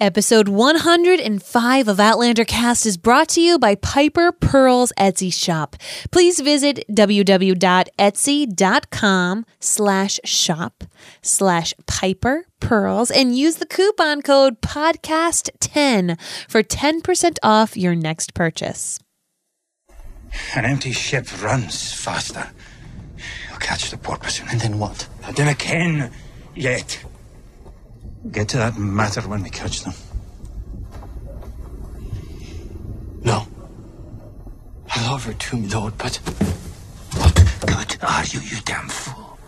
Episode 105 of Outlander Cast is brought to you by Piper Pearl's Etsy shop. Please visit www.etsy.com slash shop slash Piper Pearls and use the coupon code podcast10 for 10% off your next purchase. An empty ship runs faster. You'll catch the porpoise And then what? I dinna ken yet. Get to that matter when we catch them. No. I love her too, lord, but What good are you, you damn fool?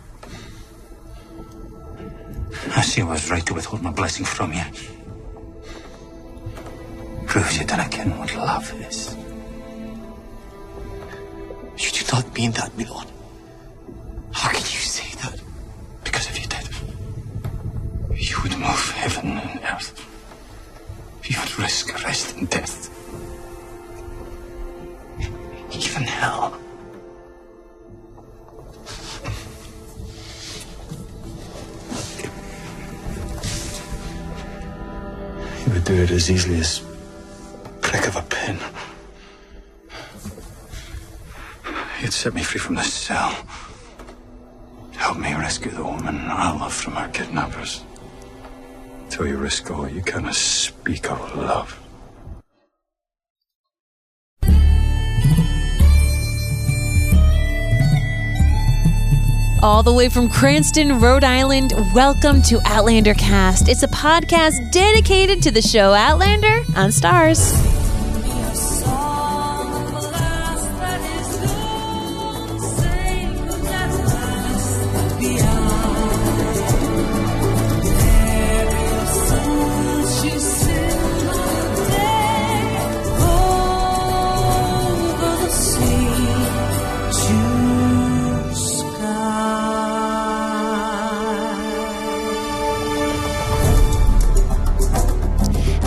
I see I was right to withhold my blessing from you. Proves you dinna ken what love is. you do not mean that, my lord. How can you say that? Because if you you would move heaven and earth. You would risk arrest and death. Even hell. You would do it as easily as prick of a pin. You'd set me free from this cell. Help me rescue the woman I love from her kidnappers. Till you risk all, you cannot speak of love. All the way from Cranston, Rhode Island, welcome to Outlander Cast. It's a podcast dedicated to the show Outlander on Starz.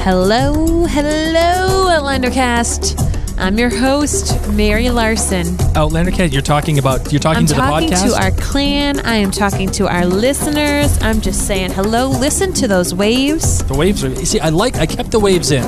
Hello, hello, Outlander Cast. I'm your host, Mary Larson. Oh, Outlander Cat, you're talking about you're talking to the podcast. I'm to talking the podcast. to our clan. I am talking to our listeners. I'm just saying hello. Listen to those waves. the waves are. You see, I like. I kept the waves in.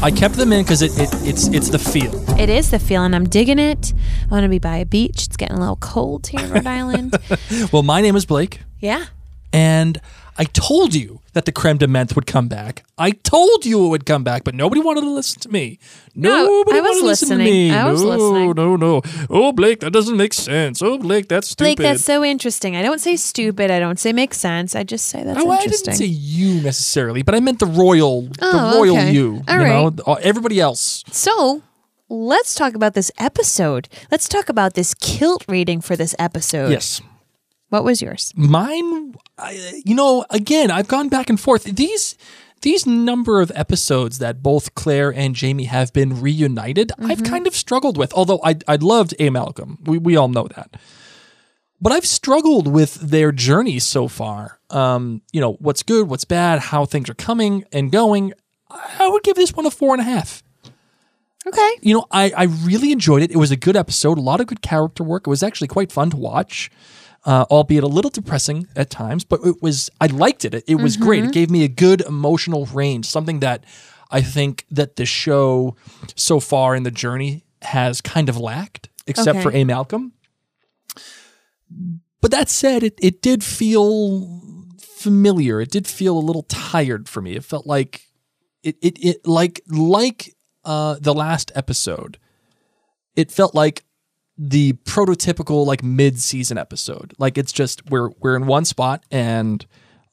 I kept them in because it, it it's it's the feel. It is the feeling. I'm digging it. I want to be by a beach. It's getting a little cold here in Rhode Island. Well, my name is Blake, Yeah. And I told you that the creme de menthe would come back. I told you it would come back, but nobody wanted to listen to me. Nobody I was wanted to listen to listening. me. I was no, listening. no, no. Oh, Blake, that doesn't make sense. Oh, Blake, that's stupid. Blake, that's so interesting. I don't say stupid. I don't say makes sense. I just say that's Oh, I interesting. didn't say you necessarily, but I meant the royal, Oh, the royal okay. you. All you right. know, Uh, everybody else. So let's talk about this episode. Let's talk about this kilt rating for this episode. Yes. What was yours? Mine, I, you know, again, I've gone back and forth. These these number of episodes that both Claire and Jamie have been reunited, I've kind of struggled with. Although I I loved A. Malcolm, we we all know that, but I've struggled with their journey so far. Um, you know, what's good, what's bad, how things are coming and going. I would give this one a four and a half Okay. you know, I, I really enjoyed it. It was a good episode, a lot of good character work. It was actually quite fun to watch, uh, albeit a little depressing at times, but it was, I liked it. It, it was great. It gave me a good emotional range, something that I think that the show so far in the journey has kind of lacked, except Okay. for A. Malcolm. But that said, it, it did feel familiar. It did feel a little tired for me. It felt like it it, it like like uh the last episode. It felt like the prototypical like mid-season episode. Like it's just we're we're in one spot and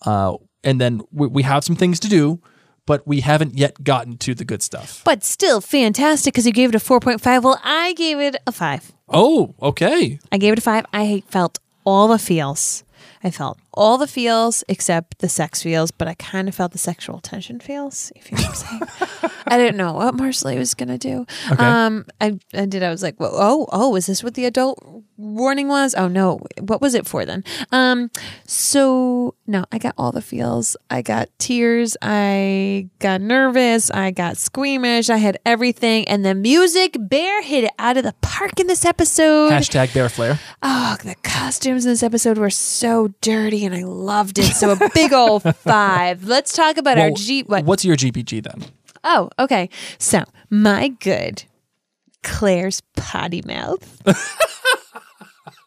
uh and then we, we have some things to do, but we haven't yet gotten to the good stuff. But still fantastic because you gave it a 4.5. Well, I gave it a 5. Oh, okay. I gave it a 5. I felt all the feels. I felt all the feels except the sex feels, but I kind of felt the sexual tension feels, if you know what I'm saying. I didn't know what Marsali was going to do. Okay. Um, I, I did. I was like, well, oh, oh, is this what the adult warning was? Oh no, what was it for then? Um, so no, I got all the feels. I got tears. I got nervous. I got squeamish. I had everything, and the music bear hit it out of the park in this episode. Hashtag Bear Flare. Oh, the costumes in this episode were so dirty, and I loved it. So a big old five. Let's talk about our Well, G. What? What's your GPG then? Oh, okay. So my good Claire's potty mouth.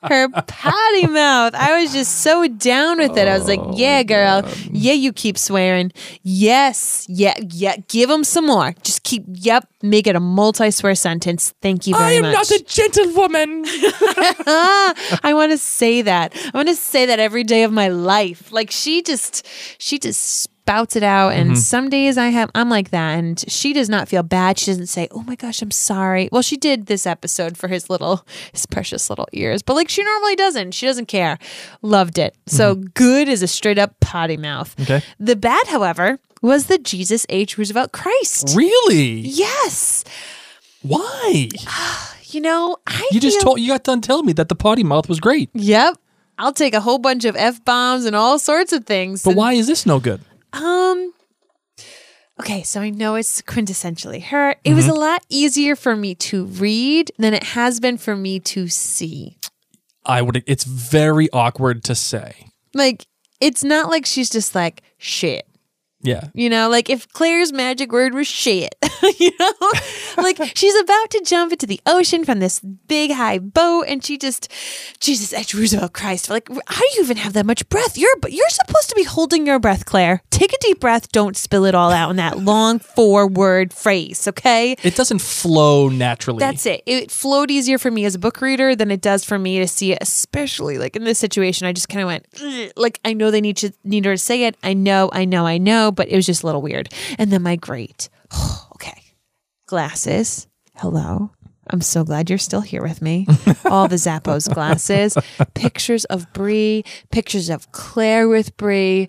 Her potty mouth. I was just so down with it. I was like, Oh, "Yeah, girl. Yeah, you keep swearing. Yes, yeah, yeah. Give them some more. Just keep. Yep. Make it a multi-swear sentence. Thank you very I am much. Not a gentlewoman. I want to say that. I want to say that every day of my life. Like she just, she just spouts it out. And mm-hmm. some days I have, I'm like that. And she does not feel bad. She doesn't say, "Oh my gosh, I'm sorry." Well, she did this episode for his little, his precious little ears, but like she normally doesn't. She doesn't care. Loved it. So mm-hmm. good is a straight up potty mouth. Okay. The bad, however, was the Jesus H. Roosevelt Christ. Really? Yes. Why? You know, I You just feel- told you got done telling me that the potty mouth was great. Yep. I'll take a whole bunch of f bombs and all sorts of things. But why is this no good? Um. Okay, so I know it's quintessentially her. It was a lot easier for me to read than it has been for me to see. I would it's very awkward to say. Like, it's not like she's just like shit. Yeah. You know, like if Claire's magic word was shit, you know, like she's about to jump into the ocean from this big high boat, and she just, Jesus H. Roosevelt Christ, like how do you even have that much breath? You're you're supposed to be holding your breath, Claire. Take a deep breath. Don't spill it all out in that long four word phrase. Okay, It doesn't flow naturally. that's it. It flowed easier for me as a book reader than it does for me to see it, especially like in this situation. I just kind of went, "Ugh." like, I know they need to need her to say it. I know, I know, I know, but it was just a little weird. And then my great, okay, glasses. Hello. I'm so glad you're still here with me. All the Zappos glasses, pictures of Brie, pictures of Claire with Brie.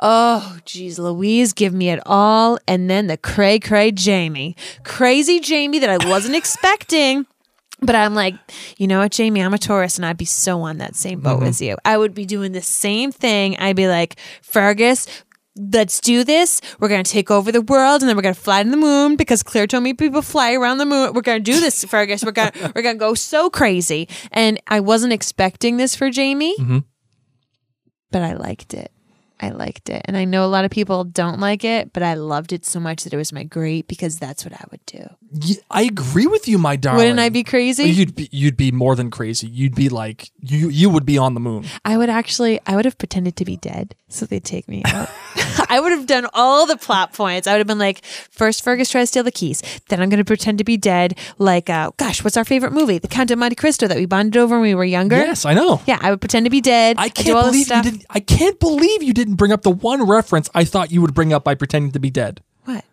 Oh, geez, Louise, give me it all. And then the cray cray Jamie, crazy Jamie that I wasn't expecting. But I'm like, you know what, Jamie? I'm a Taurus, and I'd be so on that same boat mm-hmm. as you. I would be doing the same thing. I'd be like, Fergus, let's do this. We're gonna take over the world, and then we're gonna fly to the moon because Claire told me people fly around the moon. We're gonna do this, Fergus. We're gonna we're gonna go so crazy. And I wasn't expecting this for Jamie, mm-hmm. but I liked it. I liked it. And I know a lot of people don't like it, but I loved it so much that it was my great because that's what I would do. I agree with you, my darling. Wouldn't I be crazy? You'd be you'd be more than crazy. You'd be like you you would be on the moon. I would actually, I would have pretended to be dead so they'd take me out. I would have done all the plot points. I would have been like, first Fergus tries to steal the keys. Then I'm going to pretend to be dead. Like, uh, gosh, what's our favorite movie? The Count of Monte Cristo that we bonded over when we were younger. Yes, I know. Yeah, I would pretend to be dead. I can't believe you didn't. I can't believe you didn't bring up the one reference I thought you would bring up by pretending to be dead. What?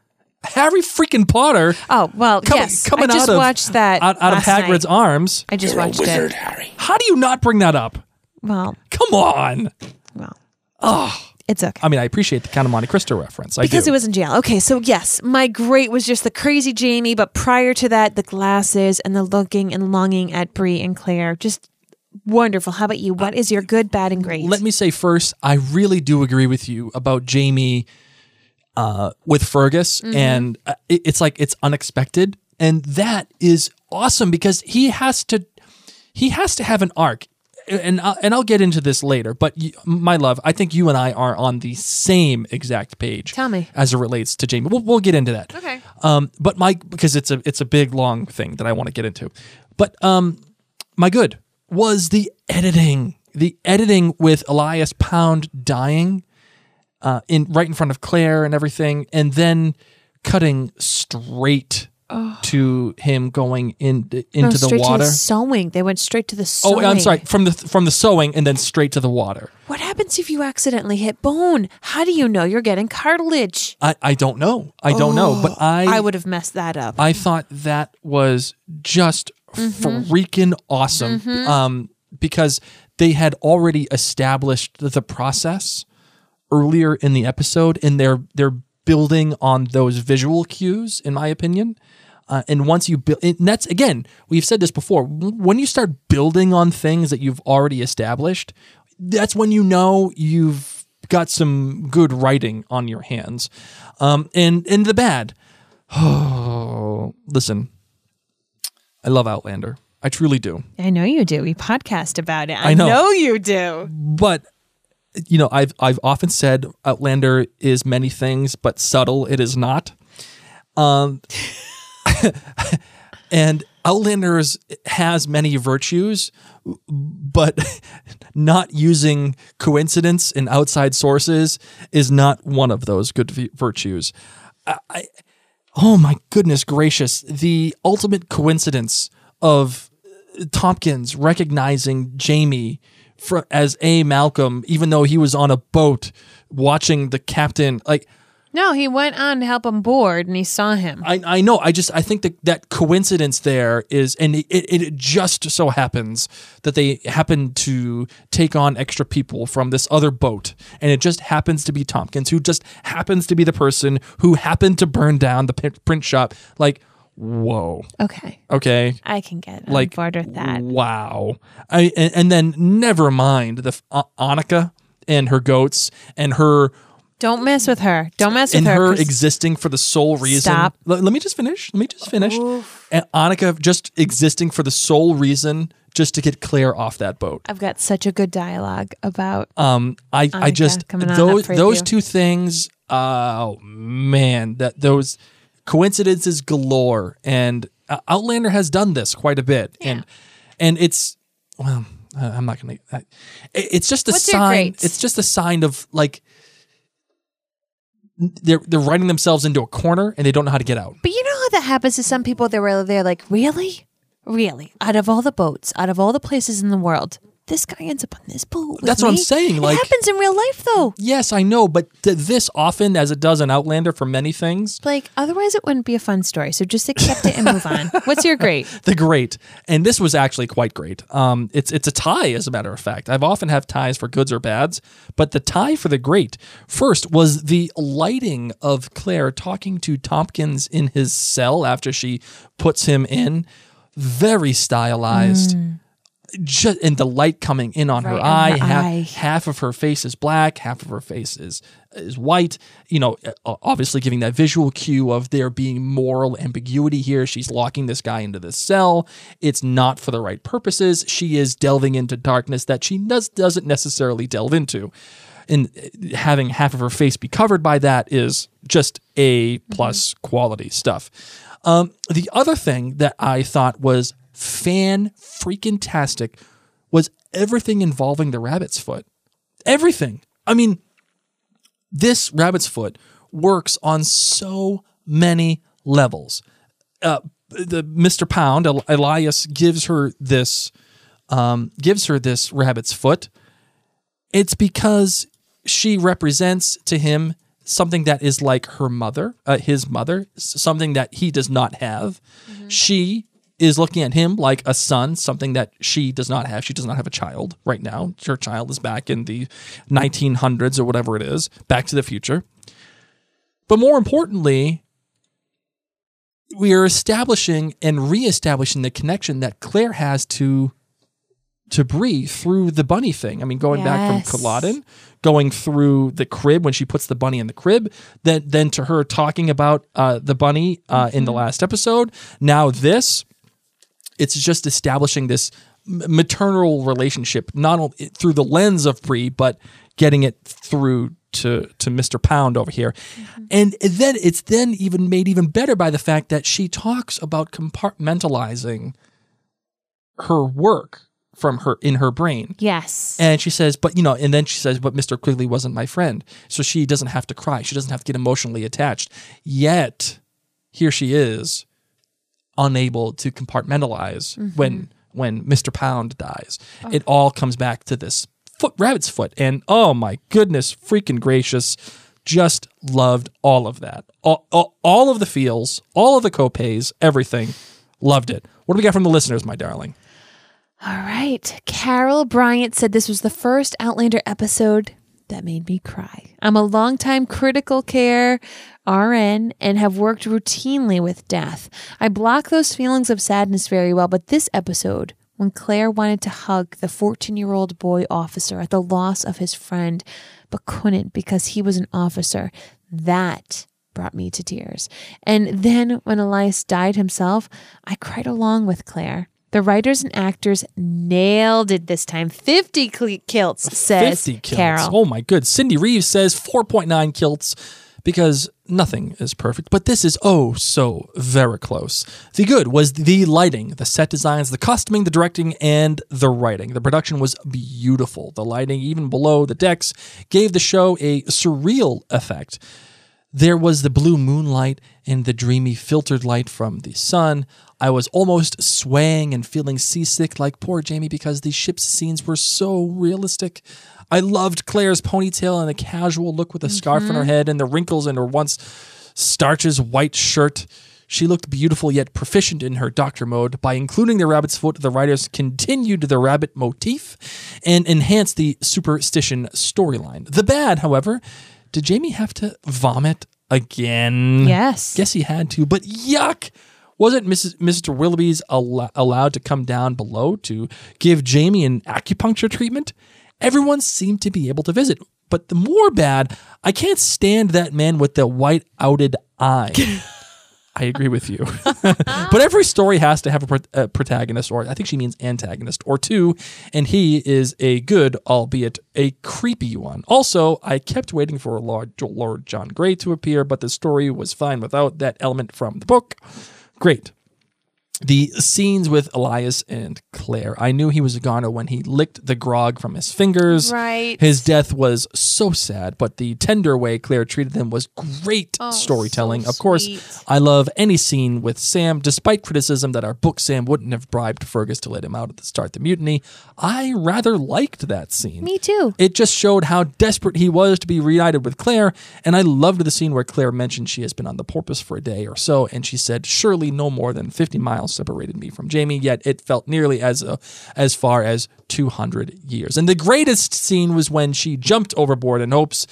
Harry freaking Potter Oh, well, coming, yes. coming I just out of watched that out, out of Hagrid's night. arms. I just watched Wizard, it. Harry. How do you not bring that up? Well, Come on. well. Oh. It's okay. I mean, I appreciate the Count of Monte Cristo reference. I because do. it was in jail. Okay, so yes, my great was just the crazy Jamie, but prior to that, the glasses and the looking and longing at Brie and Claire, just wonderful. How about you? What is your good, bad, and great? Let me say first, I really do agree with you about Jamie uh, with Fergus, Mm-hmm. and uh, it- it's like it's unexpected, and that is awesome because he has to he has to have an arc, and I'll, and I'll get into this later. But you, my love, I think you and I are on the same exact page. Tell me. as it relates to Jamie. We'll, we'll get into that. Okay. Um, but my because it's a it's a big long thing that I want to get into. But um, my good was the editing. The editing with Elias Pound dying uh, in right in front of Claire and everything, and then cutting straight to him going in No, into the water. To the sewing. They went straight to the oh, sewing. I'm sorry. From the from the sewing and then straight to the water. What happens if you accidentally hit bone? How do you know you're getting cartilage? I, I don't know. I don't know. But I Oh, I would have messed that up. I thought that was just Mm-hmm. freaking awesome. Um, because they had already established the process earlier in the episode, and they're they're building on those visual cues, in my opinion. Uh, and once you build, and that's again, we've said this before. When you start building on things that you've already established, that's when you know you've got some good writing on your hands. Um, and and the bad, oh, listen, I love Outlander. I truly do. I know you do. We podcast about it. I, I know. you do. but you know i've i've often said outlander is many things but subtle it is not um and outlanders has many virtues but not using coincidence and outside sources is not one of those good v- virtues I oh my goodness gracious the ultimate coincidence of Tompkins recognizing Jamie for, as a Malcolm, even though he was on a boat watching the captain. Like No, he went on to help him board and he saw him. I, I know, I just I think that that coincidence there is, and it, it, just so happens that they happen to take on extra people from this other boat, and it just happens to be Tompkins, who just happens to be the person who happened to burn down the print shop. Like, whoa, okay. okay. I can get on like board with that. Wow. I and, and then never mind the uh, Annika and her goats and her Don't mess with her. Don't mess with her. and her. her existing for the sole reason. Stop. Let, let me just finish. Let me just finish. And Annika just existing for the sole reason just to get Claire off that boat. I've got such a good dialogue about Um, I I just those those two things. Oh man, that those coincidences galore, and uh, Outlander has done this quite a bit, and and it's well, uh, I'm not gonna. I, it's just a What's sign. It's just a sign of like they're they're writing themselves into a corner and they don't know how to get out. But you know how that happens to some people? They were they're like, really, really. Out of all the boats, out of all the places in the world, this guy ends up on this boat. That's what I'm me? saying, it happens in real life, though. Yes, I know, but th- this often, as it does in Outlander, for many things, Like otherwise, it wouldn't be a fun story. So just accept it and move on. What's your great? the great and this was actually quite great um it's it's a tie as a matter of fact i've often have ties for goods or bads but the tie for the great first was the lighting of claire talking to tompkins in his cell after she puts him in very stylized just and the light coming in on her Right on eye. her half, eye. half of her face is black, half of her face is is white. You know, uh, obviously giving that visual cue of there being moral ambiguity here. She's locking this guy into this cell. It's not for the right purposes. She is delving into darkness that she does doesn't necessarily delve into. And uh, having half of her face be covered by that is just a plus quality stuff. Um, the other thing that I thought was fan freaking tastic was everything involving the rabbit's foot. Everything. I mean, this rabbit's foot works on so many levels. Uh, the Mr. Pound, Elias gives her this, um, gives her this rabbit's foot. It's because she represents to him something that is like her mother, uh, his mother, something that he does not have. She is looking at him like a son, something that she does not have. She does not have a child right now. Her child is back in the 1900s or whatever it is, back to the future. But more importantly, we are establishing and reestablishing the connection that Claire has to to Bree through the bunny thing. I mean, going back from Culloden, going through the crib when she puts the bunny in the crib, then then to her talking about uh, the bunny uh, in the last episode. Now this, it's just establishing this maternal relationship, not only through the lens of Bree, but getting it through to to Mr. Pound over here, mm-hmm. and then it's then even made even better by the fact that she talks about compartmentalizing her work from her in her brain. Yes. And she says, but you know, and then she says, but Mr. Quigley wasn't my friend. So she doesn't have to cry. She doesn't have to get emotionally attached. Yet, here she is, unable to compartmentalize mm-hmm. when when Mr. Pound dies. Oh. It all comes back to this foot rabbit's foot. And oh my goodness, freaking gracious. Just loved all of that. All, all, all of the feels, all of the copays, everything. Loved it. What do we got from the listeners, my darling? All right. Carol Bryant said this was the first Outlander episode that made me cry. I'm a longtime critical care RN and have worked routinely with death. I block those feelings of sadness very well, but this episode, when Claire wanted to hug the 14 year old boy officer at the loss of his friend, but couldn't because he was an officer, that brought me to tears. And then when Elias died himself, I cried along with Claire. The writers and actors nailed it this time. 50 cl- kilts, says 50 kilts. Carol. Oh my good. Cindy Reeves says 4.9 kilts because nothing is perfect, but this is oh so very close. The good was the lighting, the set designs, the costuming, the directing, and the writing. The production was beautiful. The lighting, even below the decks, gave the show a surreal effect. There was the blue moonlight and the dreamy filtered light from the sun. I was almost swaying and feeling seasick like poor Jamie because the ship's scenes were so realistic. I loved Claire's ponytail and the casual look with the scarf on her mm-hmm. head and the wrinkles in her once starches white shirt. She looked beautiful yet proficient in her doctor mode. By including the rabbit's foot, the writers continued the rabbit motif and enhanced the superstition storyline. The bad, however, did Jamie have to vomit again? Yes. Guess he had to, but yuck! Wasn't Mrs. Mr. Willoughby's al- allowed to come down below to give Jamie an acupuncture treatment? Everyone seemed to be able to visit. But the more bad, I can't stand that man with the white outed eye. I agree with you. but every story has to have a, pro- a protagonist, or I think she means antagonist, or two, and he is a good, albeit a creepy one. Also, I kept waiting for Lord, Lord John Grey to appear, but the story was fine without that element from the book. Great. The scenes with Elias and Claire. I knew he was a goner when he licked the grog from his fingers. Right. His death was so sad, but the tender way Claire treated him was great oh, storytelling. so of course. I love any scene with Sam, despite criticism that our book Sam wouldn't have bribed Fergus to let him out at the start of the mutiny. I rather liked that scene. Me too. It just showed how desperate he was to be reunited with Claire, and I loved the scene where Claire mentioned she has been on the porpoise for a day or so, and she said, "Surely no more than 50 miles separated me from Jamie." Yet it felt nearly as uh, as far as 200 years. And the greatest scene was when she jumped overboard in hopes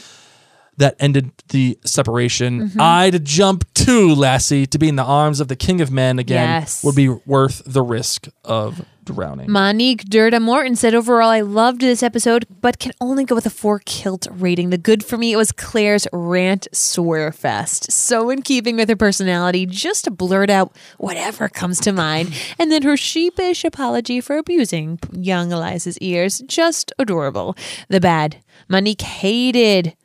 that ended the separation. Mm-hmm. I'd jump too, Lassie, to be in the arms of the King of Men again Yes. would be worth the risk of drowning. Monique Durda Morton said, Overall, I loved this episode, but can only go with a four kilt rating. The good for me it was Claire's rant swear fest. So in keeping with her personality, just to blurt out whatever comes to mind. And then her sheepish apology for abusing young Eliza's ears. Just adorable. The bad. Monique hated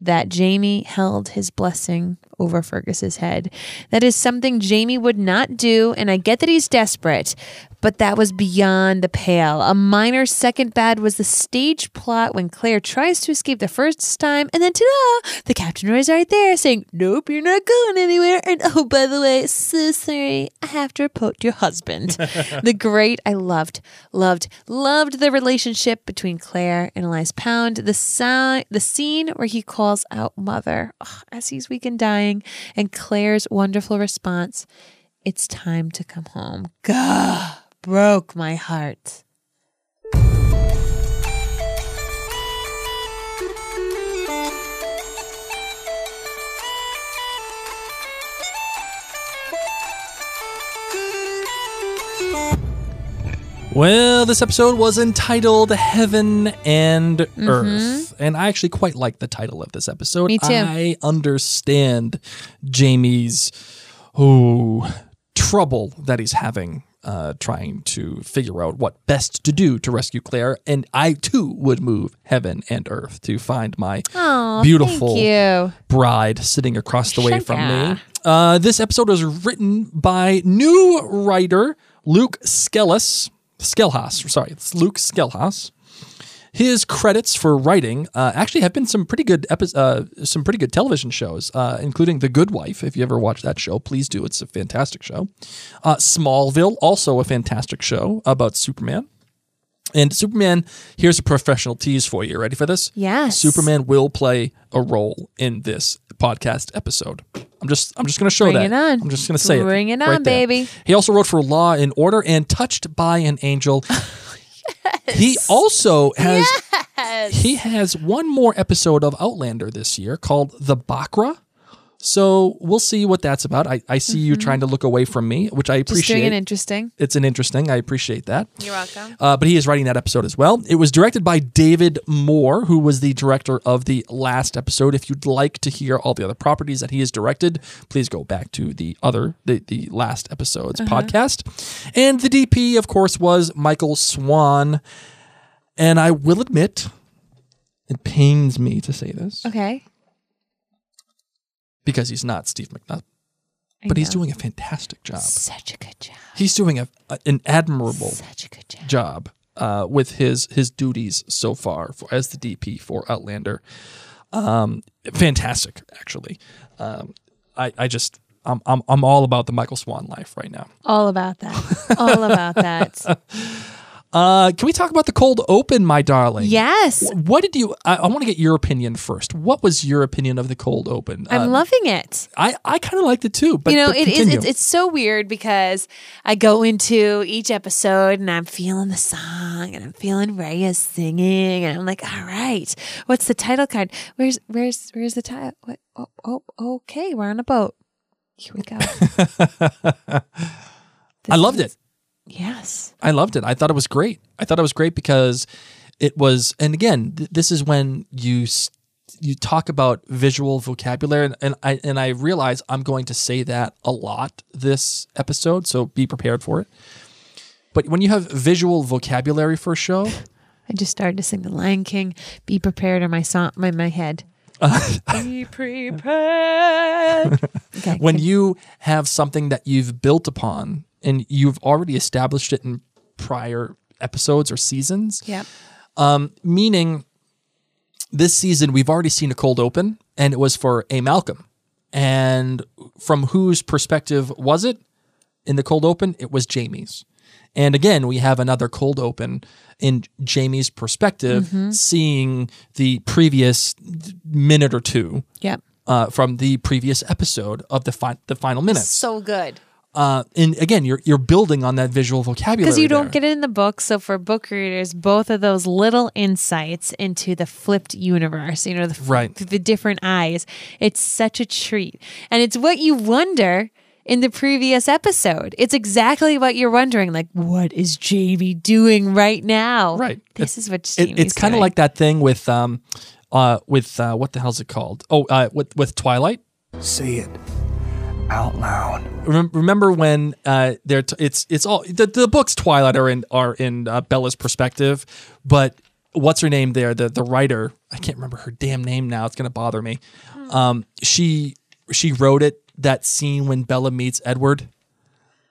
that Jamie held his blessing over Fergus's head. That is something Jamie would not do, and I get that he's desperate, but that was beyond the pale. A minor second bad was the stage plot when Claire tries to escape the first time, and then ta-da! The captain is right there saying, Nope, you're not going anywhere. And oh, by the way, so sorry, I have to report your husband. the great, I loved, loved, loved the relationship between Claire and Elias Pound. The sound, the scene where he calls out mother ugh, as he's weak and dying, and Claire's wonderful response, "It's time to come home." Gah, broke my heart. Well, this episode was entitled Heaven and Earth. And I actually quite like the title of this episode. Me too. I understand Jamie's oh, trouble that he's having uh, trying to figure out what best to do to rescue Claire. And I too would move heaven and earth to find my Oh, beautiful bride sitting across the way from me. Uh, this episode was written by new writer Luke Skellis. Schelhaas, sorry, it's Luke Schelhaas. His credits for writing uh, actually have been some pretty good epi- uh, some pretty good television shows, uh, including The Good Wife. If you ever watched that show, please do. It's a fantastic show. Uh, Smallville, also a fantastic show about Superman. And Superman, here's a professional tease for you. Ready for this? Yes. Superman will play a role in this podcast episode. I'm just I'm just going to show Bring that. it on. I'm just going to say it. Bring it right on, there. baby. He also wrote for Law and Order and Touched by an Angel. He also has Yes. he has one more episode of Outlander this year called The Bakra. So we'll see what that's about. I, I see you trying to look away from me, which I Mm-hmm. Just doing appreciate. an interesting. it's an interesting. I appreciate that. You're welcome. Uh, but he is writing that episode as well. It was directed by David Moore, who was the director of the last episode. If you'd like to hear all the other properties that he has directed, please go back to the other the, the last episode's podcast. And the DP, of course, was Michael Swan. And I will admit, it pains me to say this Okay. Because he's not Steve McNutt, I but he's know. doing a fantastic job. such a good job. He's doing a, a- an admirable Such a good job. job uh, with his his duties so far for, as the DP for Outlander. Um, fantastic, actually. Um, I I just I'm, I'm I'm all about the Michael Swan life right now. All about that. All about that. Uh, can we talk about the cold open, my darling? Yes. What did you? I, I want to get your opinion first. What was your opinion of the cold open? I'm Uh, loving it. I I kind of liked it too. But you know, but it is. It's, it's so weird because I go into each episode and I'm feeling the song and I'm feeling Raya singing and I'm like, all right, what's the title card? Where's where's where's the title? What? Oh, oh, okay, we're on a boat. Here we go. I loved it. Yes. I loved it. I thought it was great. I thought it was great because it was, and again, th- this is when you you talk about visual vocabulary, and, and I and I realize I'm going to say that a lot this episode, so be prepared for it. But when you have visual vocabulary for a show, I just started to sing the Lion King. Be prepared in my song, my my head. Be prepared. Okay. when okay. you have something that you've built upon and you've already established it in prior episodes or seasons, Yeah. Um, meaning this season we've already seen a cold open and it was for a Malcolm. And from whose perspective was it in the cold open? It was Jamie's. And again, we have another cold open in Jamie's perspective, Mm-hmm. seeing the previous minute or two Yep. uh, from the previous episode of the fi- the final minute. So good. Uh, and again, you're you're building on that visual vocabulary Because you don't there. get it in the book. So for book readers, both of those little insights into the flipped universe, you know, the, Right. the different eyes, it's such a treat. And it's what you wonder in the previous episode. It's exactly what you're wondering. Like, what is Jamie doing right now? Right. This It- is what it, it's kind of like that thing with um uh with uh what the hell's it called oh uh with with twilight Say it out loud. Remember when uh they're t- it's it's all the, the books twilight are in are in uh, bella's perspective but what's her name there the the writer i can't remember her damn name now it's gonna bother me um she she wrote it that scene when bella meets edward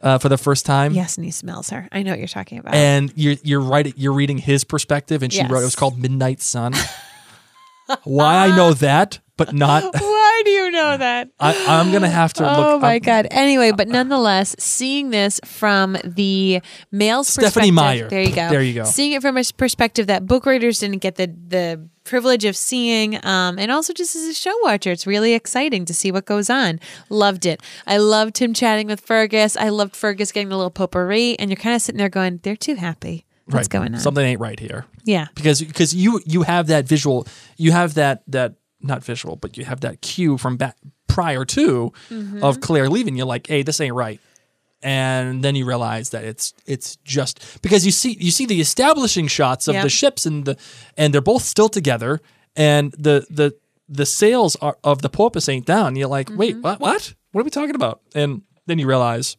uh for the first time Yes, and he smells her. I know what you're talking about. and you're you're right you're reading his perspective and she wrote it was called midnight sun why i know that but not Why do you know that? I, i'm gonna have to Oh look my I'm- god. Anyway, but nonetheless, seeing this from the male's Stephanie perspective, Meyer. There you go. There you go. Seeing it from a perspective that book readers didn't get the the privilege of seeing, um, and also just as a show watcher, it's really exciting to see what goes on. Loved it. I loved him chatting with Fergus. I loved Fergus getting the little potpourri, and you're kind of sitting there going, "They're too happy. What's right. going on?" something ain't right here yeah. because because you you have that visual you have that that not visual but you have that cue from back prior to Mm-hmm. of claire leaving you're like hey this ain't right and then you realize that it's it's just because you see you see the establishing shots of Yep. the ships and the and they're both still together and the the the sails are, of the porpoise ain't down you're like wait Mm-hmm. what what what are we talking about and then you realize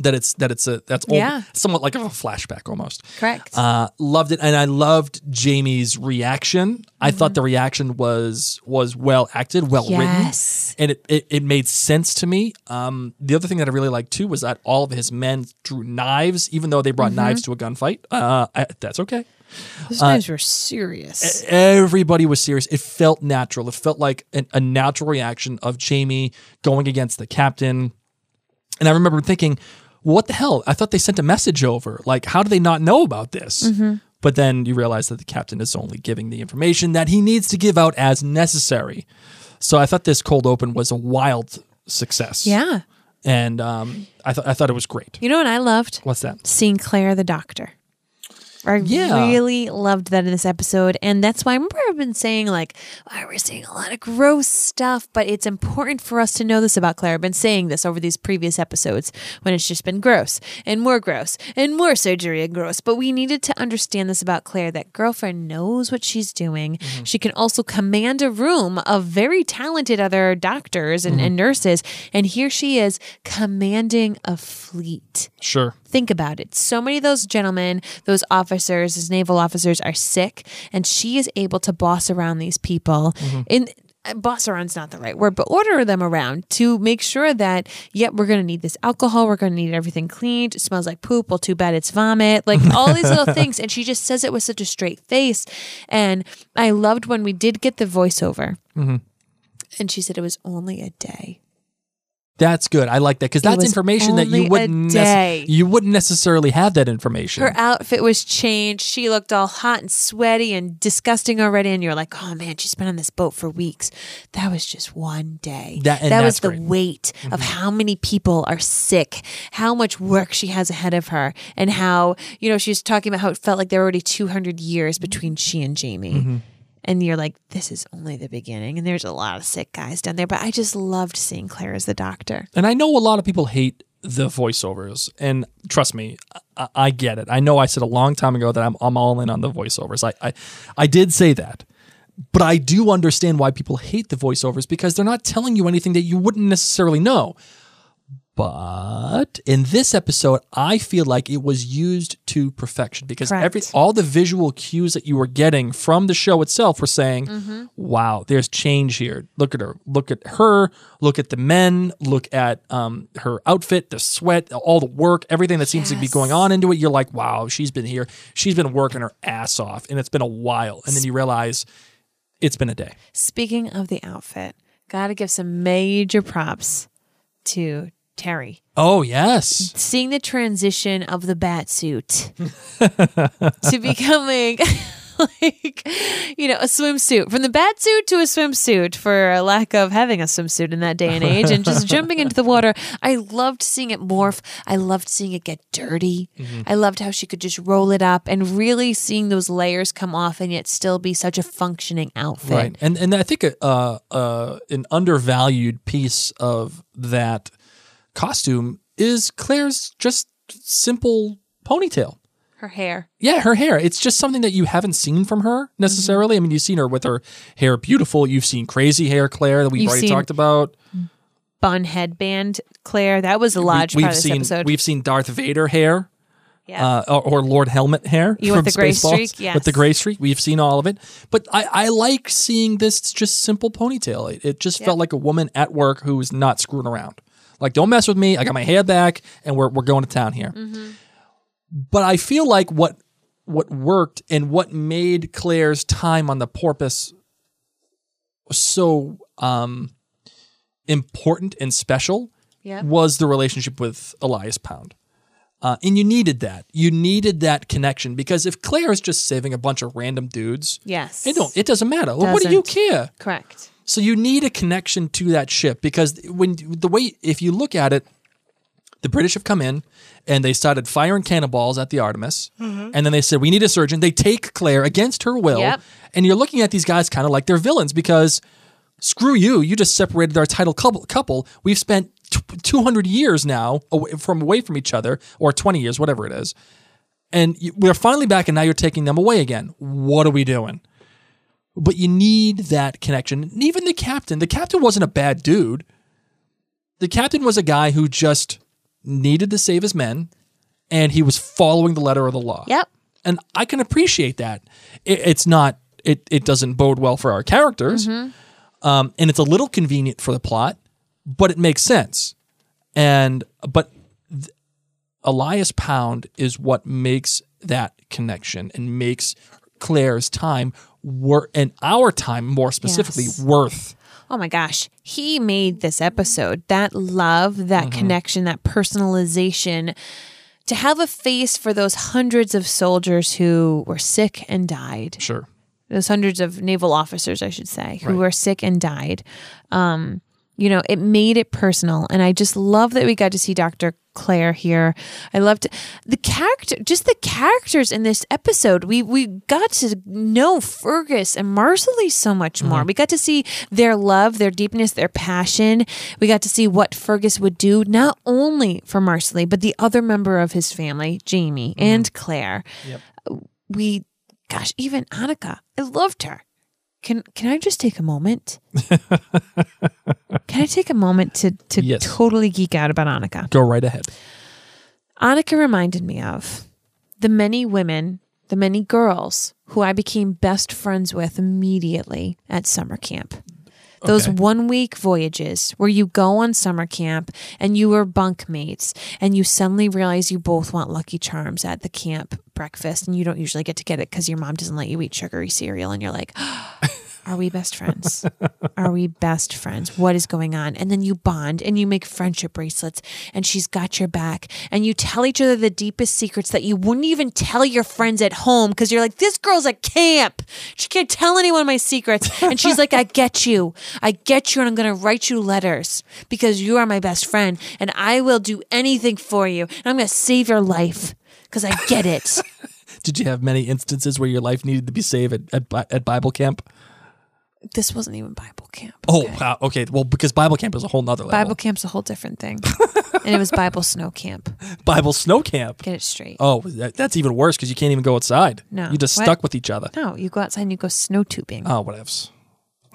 that it's that it's a that's Yeah. somewhat like a flashback almost Correct. uh, loved it, and I loved Jamie's reaction. I thought the reaction was was well acted, well Yes. written, and it, it it made sense to me. Um, the other thing that I really liked too was that all of his men drew knives, even though they brought knives to a gunfight. Uh, I, that's okay. Those times were serious. Everybody was serious. It felt natural. It felt like an, a natural reaction of Jamie going against the captain. And I remember thinking, what the hell? I thought they sent a message over. Like, how do they not know about this? But then you realize that the captain is only giving the information that he needs to give out as necessary. So I thought this cold open was a wild success. yeah. And um, I thought I thought it was great. You know what I loved? What's that? Seeing Claire the doctor. I Yeah. really loved that in this episode. And that's why I remember I've been saying, like, why we're seeing a lot of gross stuff, but it's important for us to know this about Claire. I've been saying this over these previous episodes when it's just been gross and more gross and more surgery and gross. But we needed to understand this about Claire that girlfriend knows what she's doing. Mm-hmm. She can also command a room of very talented other doctors and, mm-hmm. and nurses. And here she is commanding a fleet. Sure. Think about it. So many of those gentlemen, those officers, those naval officers are sick, and she is able to boss around these people. In uh, boss around's not the right word, but order them around to make sure that, yep, we're going to need this alcohol. We're going to need everything cleaned. It smells like poop. Well, too bad it's vomit. Like all these little things. And she just says it with such a straight face. And I loved when we did get the voiceover. And she said it was only a day. That's good. I like that because that's information that you wouldn't day. you wouldn't necessarily have that information. Her outfit was changed. She looked all hot and sweaty and disgusting already. And you're like, oh man, she's been on this boat for weeks. That was just one day. That- that was the great. Mm-hmm. weight of how many people are sick, how much work she has ahead of her, and how, you know, she was talking about how it felt like there were already 200 years between she and Jamie. Mm-hmm. And you're like, this is only the beginning. And there's a lot of sick guys down there. But I just loved seeing Claire as the doctor. And I know a lot of people hate the voiceovers, and trust me, I, I get it. I know I said a long time ago that I'm, I'm all in on the voiceovers. I, I, I did say that, but I do understand why people hate the voiceovers because they're not telling you anything that you wouldn't necessarily know. But in this episode, I feel like it was used to perfection because Correct. every all the visual cues that you were getting from the show itself were saying, "Wow, there's change here. Look at her. Look at her. Look at the men. Look at um, her outfit, the sweat, all the work, everything that seems to be going on into it. You're like, wow, she's been here. She's been working her ass off, and it's been a while. And then you realize it's been a day. Speaking of the outfit, got to give some major props to Terry. Oh yes, Seeing the transition of the bat suit to becoming like, you know, a swimsuit from the bat suit to a swimsuit for a lack of having a swimsuit in that day and age and just jumping into the water. I loved seeing it morph. I loved seeing it get dirty. I loved how she could just roll it up and really seeing those layers come off and yet still be such a functioning outfit. right. And and I think a, uh, uh, an undervalued piece of that costume is Claire's just simple ponytail. Her hair. Yeah, her hair. It's just something that you haven't seen from her necessarily. I mean, you've seen her with her hair beautiful. You've seen crazy hair Claire that we've You've already talked about. Bun headband, Claire. That was a large we, part have seen episode. we've seen Darth Vader hair. yeah. uh, or, or Lord Helmet hair You from want the gray Spaceballs. streak? With the Yes. gray streak, we've seen all of it. But I, I like seeing this just simple ponytail. It, it just felt like a woman at work who was not screwing around. Like, don't mess with me. I got my hair back, and we're we're going to town here. Mm-hmm. But I feel like what what worked and what made Claire's time on the Porpoise so um, important and special Yeah. was the relationship with Elias Pound. Uh, and you needed that. You needed that connection because if Claire is just saving a bunch of random dudes, yes. it don't. It doesn't matter. What do you care? Correct. So you need a connection to that ship because when the way if you look at it, the British have come in and they started firing cannonballs at the Artemis, and then they said we need a surgeon. They take Claire against her will, Yep. and you're looking at these guys kind of like they're villains because screw you, you just separated our title couple. couple. We've spent 200 years now away from away from each other, or 20 years, whatever it is, and we're finally back, and now you're taking them away again. What are we doing? But you need that connection. And even the captain, the captain wasn't a bad dude. The captain was a guy who just needed to save his men, and he was following the letter of the law Yep. and I can appreciate that. It, it's not. It it doesn't bode well for our characters, um, and it's a little convenient for the plot, but it makes sense. And but th- Elias Pound is what makes that connection and makes Claire's time worth and our time more specifically Yes. worth. Oh my gosh. He made this episode. That love, that Mm-hmm. connection, that personalization. To have a face for those hundreds of soldiers who were sick and died. Sure. Those hundreds of naval officers, I should say, who Right. were sick and died. Um, You know, it made it personal. And I just love that we got to see Dr. Claire here. I loved the character, just the characters in this episode. We we got to know Fergus and Marsali so much more. Mm-hmm. We got to see their love, their deepness, their passion. We got to see what Fergus would do, not only for Marsali, but the other member of his family, Jamie mm-hmm. and Claire. Yep. We, gosh, even Annika. I loved her. Can can I just take a moment? can I take a moment to to Yes. totally geek out about Annika? Go right ahead. Annika reminded me of the many women, the many girls who I became best friends with immediately at summer camp. Those Okay. one week voyages where you go on summer camp and you are bunkmates and you suddenly realize you both want Lucky Charms at the camp breakfast and you don't usually get to get it because your mom doesn't let you eat sugary cereal and you're like, are we best friends? Are we best friends? What is going on? And then you bond and you make friendship bracelets and she's got your back and you tell each other the deepest secrets that you wouldn't even tell your friends at home because you're like, this girl's at camp. She can't tell anyone my secrets. And she's like, I get you. I get you. And I'm going to write you letters because you are my best friend and I will do anything for you. And I'm going to save your life because I get it. Did you have many instances where your life needed to be saved at, at, at Bible camp? This wasn't even Bible camp. Oh, okay? wow. Okay. Well, because Bible camp is a whole nother level. Bible camp's a whole different thing. and it was Bible snow camp. Bible snow camp. Get it straight. Oh, that, that's even worse because you can't even go outside. No. You're just What? stuck with each other. No, you go outside and you go snow tubing. Oh, whatevs.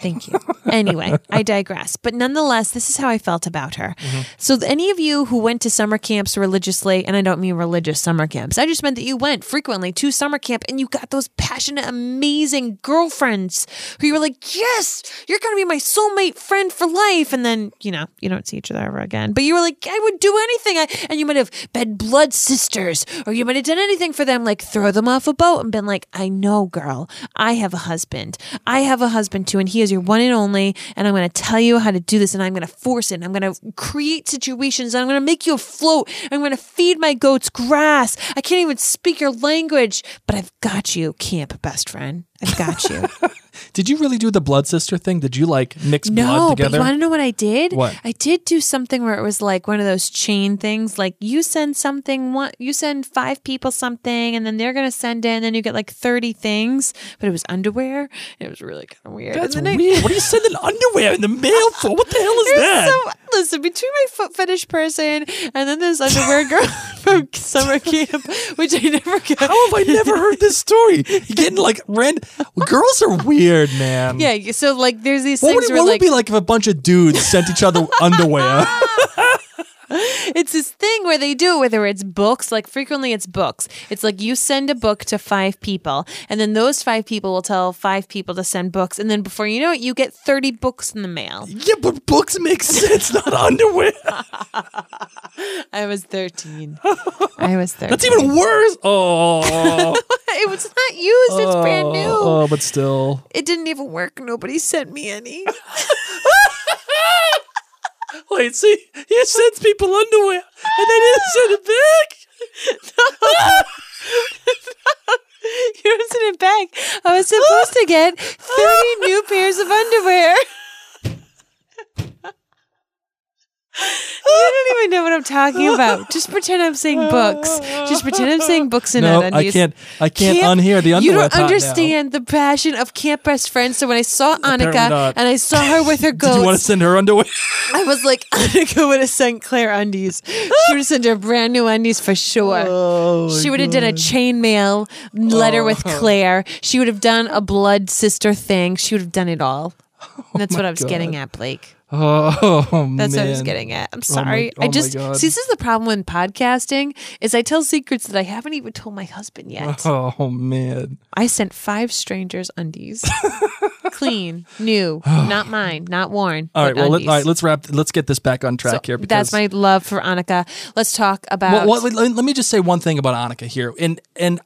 Thank you. Anyway, I digress. But nonetheless, this is how I felt about her. Mm-hmm. So, any of you who went to summer camps religiously, and I don't mean religious summer camps, I just meant that you went frequently to summer camp and you got those passionate, amazing girlfriends who you were like, yes, you're going to be my soulmate friend for life. And then, you know, you don't see each other ever again. But you were like, I would do anything. I, and you might have been blood sisters or you might have done anything for them, like throw them off a boat and been like, I know, girl, I have a husband. I have a husband too, and he is your one and only. And I'm going to tell you how to do this, and I'm going to force it. And I'm going to create situations, and I'm going to make you afloat. I'm going to feed my goats grass. I can't even speak your language, but I've got you, camp best friend. I've got you. Did you really do the blood sister thing? Did you like mix blood together? No, but you want to know what I did? What? I did do something where it was like one of those chain things. Like you send something, one, you send five people something, and then they're gonna send in, and then you get like thirty things. But it was underwear. It was really kind of weird. That's And then I- weird. what are you sending underwear in the mail for? What the hell is that? So, listen, between my foot fetish person and then this underwear girl from summer camp, which I never got. How have I never heard this story? You're getting like random. Girls are weird, man. Yeah, so like there's these What things would, it, where what would like be like if a bunch of dudes sent each other underwear? it's this thing where they do it whether it's books like frequently it's books. It's like you send a book to five people and then those five people will tell five people to send books and then before you know it you get 30 books in the mail. Yeah, but books make sense, not underwear. i was 13 i was 13 That's even worse. Oh, it was not used. It's oh, brand new. Oh, but still. it didn't even work. Nobody sent me any. Wait, see, he sends people underwear, and they didn't send it back. you didn't send it back. I was supposed to get 30 new pairs of underwear You don't even know what I'm talking about. Just pretend I'm saying books. Just pretend I'm saying books and No, I can't. I can't Camp- unhear the underwear. You don't part now. understand the passion of camp best friends. So when I saw Annika and I saw her with her Did you want to goats, send her underwear? I was like, Annika would have sent Claire undies. She would have sent her brand new undies for sure. Oh, she would have done a chainmail letter with oh. Claire. She would have done a blood sister thing. She would have done it all. And oh that's what I was getting at, Blake. Oh, man. That's what I was getting at. I'm oh sorry. oh I just see this is the problem with podcasting is I tell secrets that I haven't even told my husband yet. Oh man. I sent five strangers undies. Clean, new, oh. not mine, not worn. All right. Well, let, all right, let's wrap. Let's get this back on track So here. Because that's my love for Annika. Let's talk about Well, well, let, let me just say one thing about Annika here, and and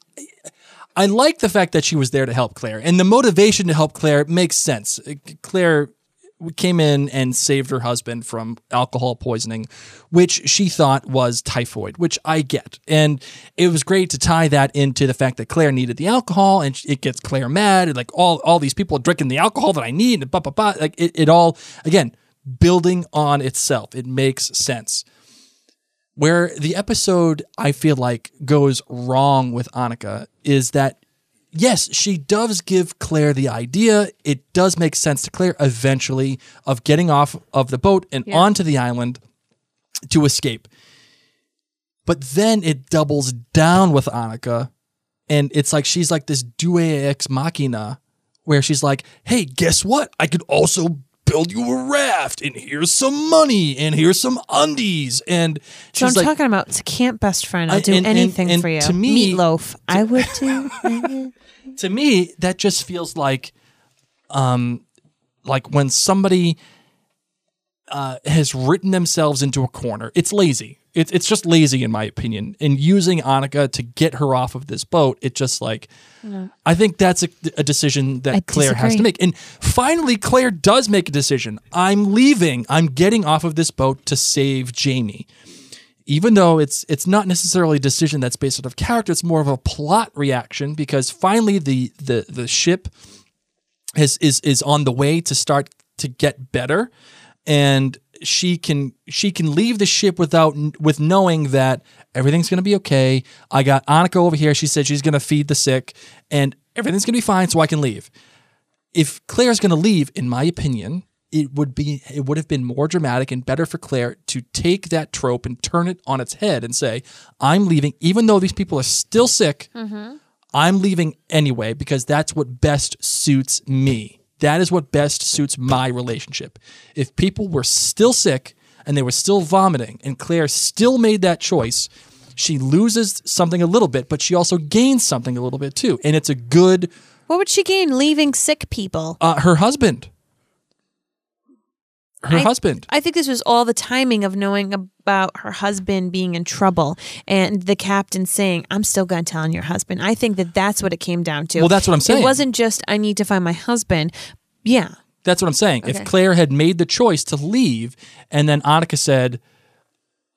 I like the fact that she was there to help Claire, and the motivation to help Claire makes sense. Uh, Claire came in and saved her husband from alcohol poisoning, which she thought was typhoid, which I get, and it was great to tie that into the fact that Claire needed the alcohol, and it gets Claire mad, and like all all these people are drinking the alcohol that I need, and blah blah blah. Like it, it all again building on itself. It makes sense. Where the episode I feel like goes wrong with Annika is that yes, she does give Claire the idea. It does make sense to Claire eventually of getting off of the boat and Yeah. onto the island to escape. But then it doubles down with Annika, and it's like she's like this Deus ex machina, where she's like, "Hey, guess what? I could also build you a raft, and here's some money, and here's some undies." And So I'm like, talking about it's a camp best friend. I'll do and- and- anything and for you. to me- Meatloaf. I would too. to me that just feels like um like when somebody uh has written themselves into a corner. It's lazy. It's it's just lazy in my opinion. And using Annika to get her off of this boat it just like I think that's a, a decision that I Claire has to make. And finally Claire does make a decision. I'm leaving. I'm getting off of this boat to save Jamie. Even though it's it's not necessarily a decision that's based out of character, it's more of a plot reaction because finally the the the ship is is is on the way to start to get better, and she can she can leave the ship without with knowing that everything's going to be okay. I got Annika over here. She said she's going to feed the sick, and everything's going to be fine, so I can leave. If Claire's going to leave, in my opinion, it would be it would have been more dramatic and better for Claire to take that trope and turn it on its head and say, "I'm leaving, even though these people are still sick. Mm-hmm. I'm leaving anyway because that's what best suits me. That is what best suits my relationship. If people were still sick and they were still vomiting, and Claire still made that choice." She loses something a little bit, but she also gains something a little bit too. And it's a good what would she gain leaving sick people? uh, her husband. Her I- husband. I think this was all the timing of knowing about her husband being in trouble and the captain saying, I'm still going to tell on your husband. I think that that's what it came down to. Well, that's what I'm saying. It wasn't just, I need to find my husband. Yeah. That's what I'm saying. Okay. If Claire had made the choice to leave and then Annika said,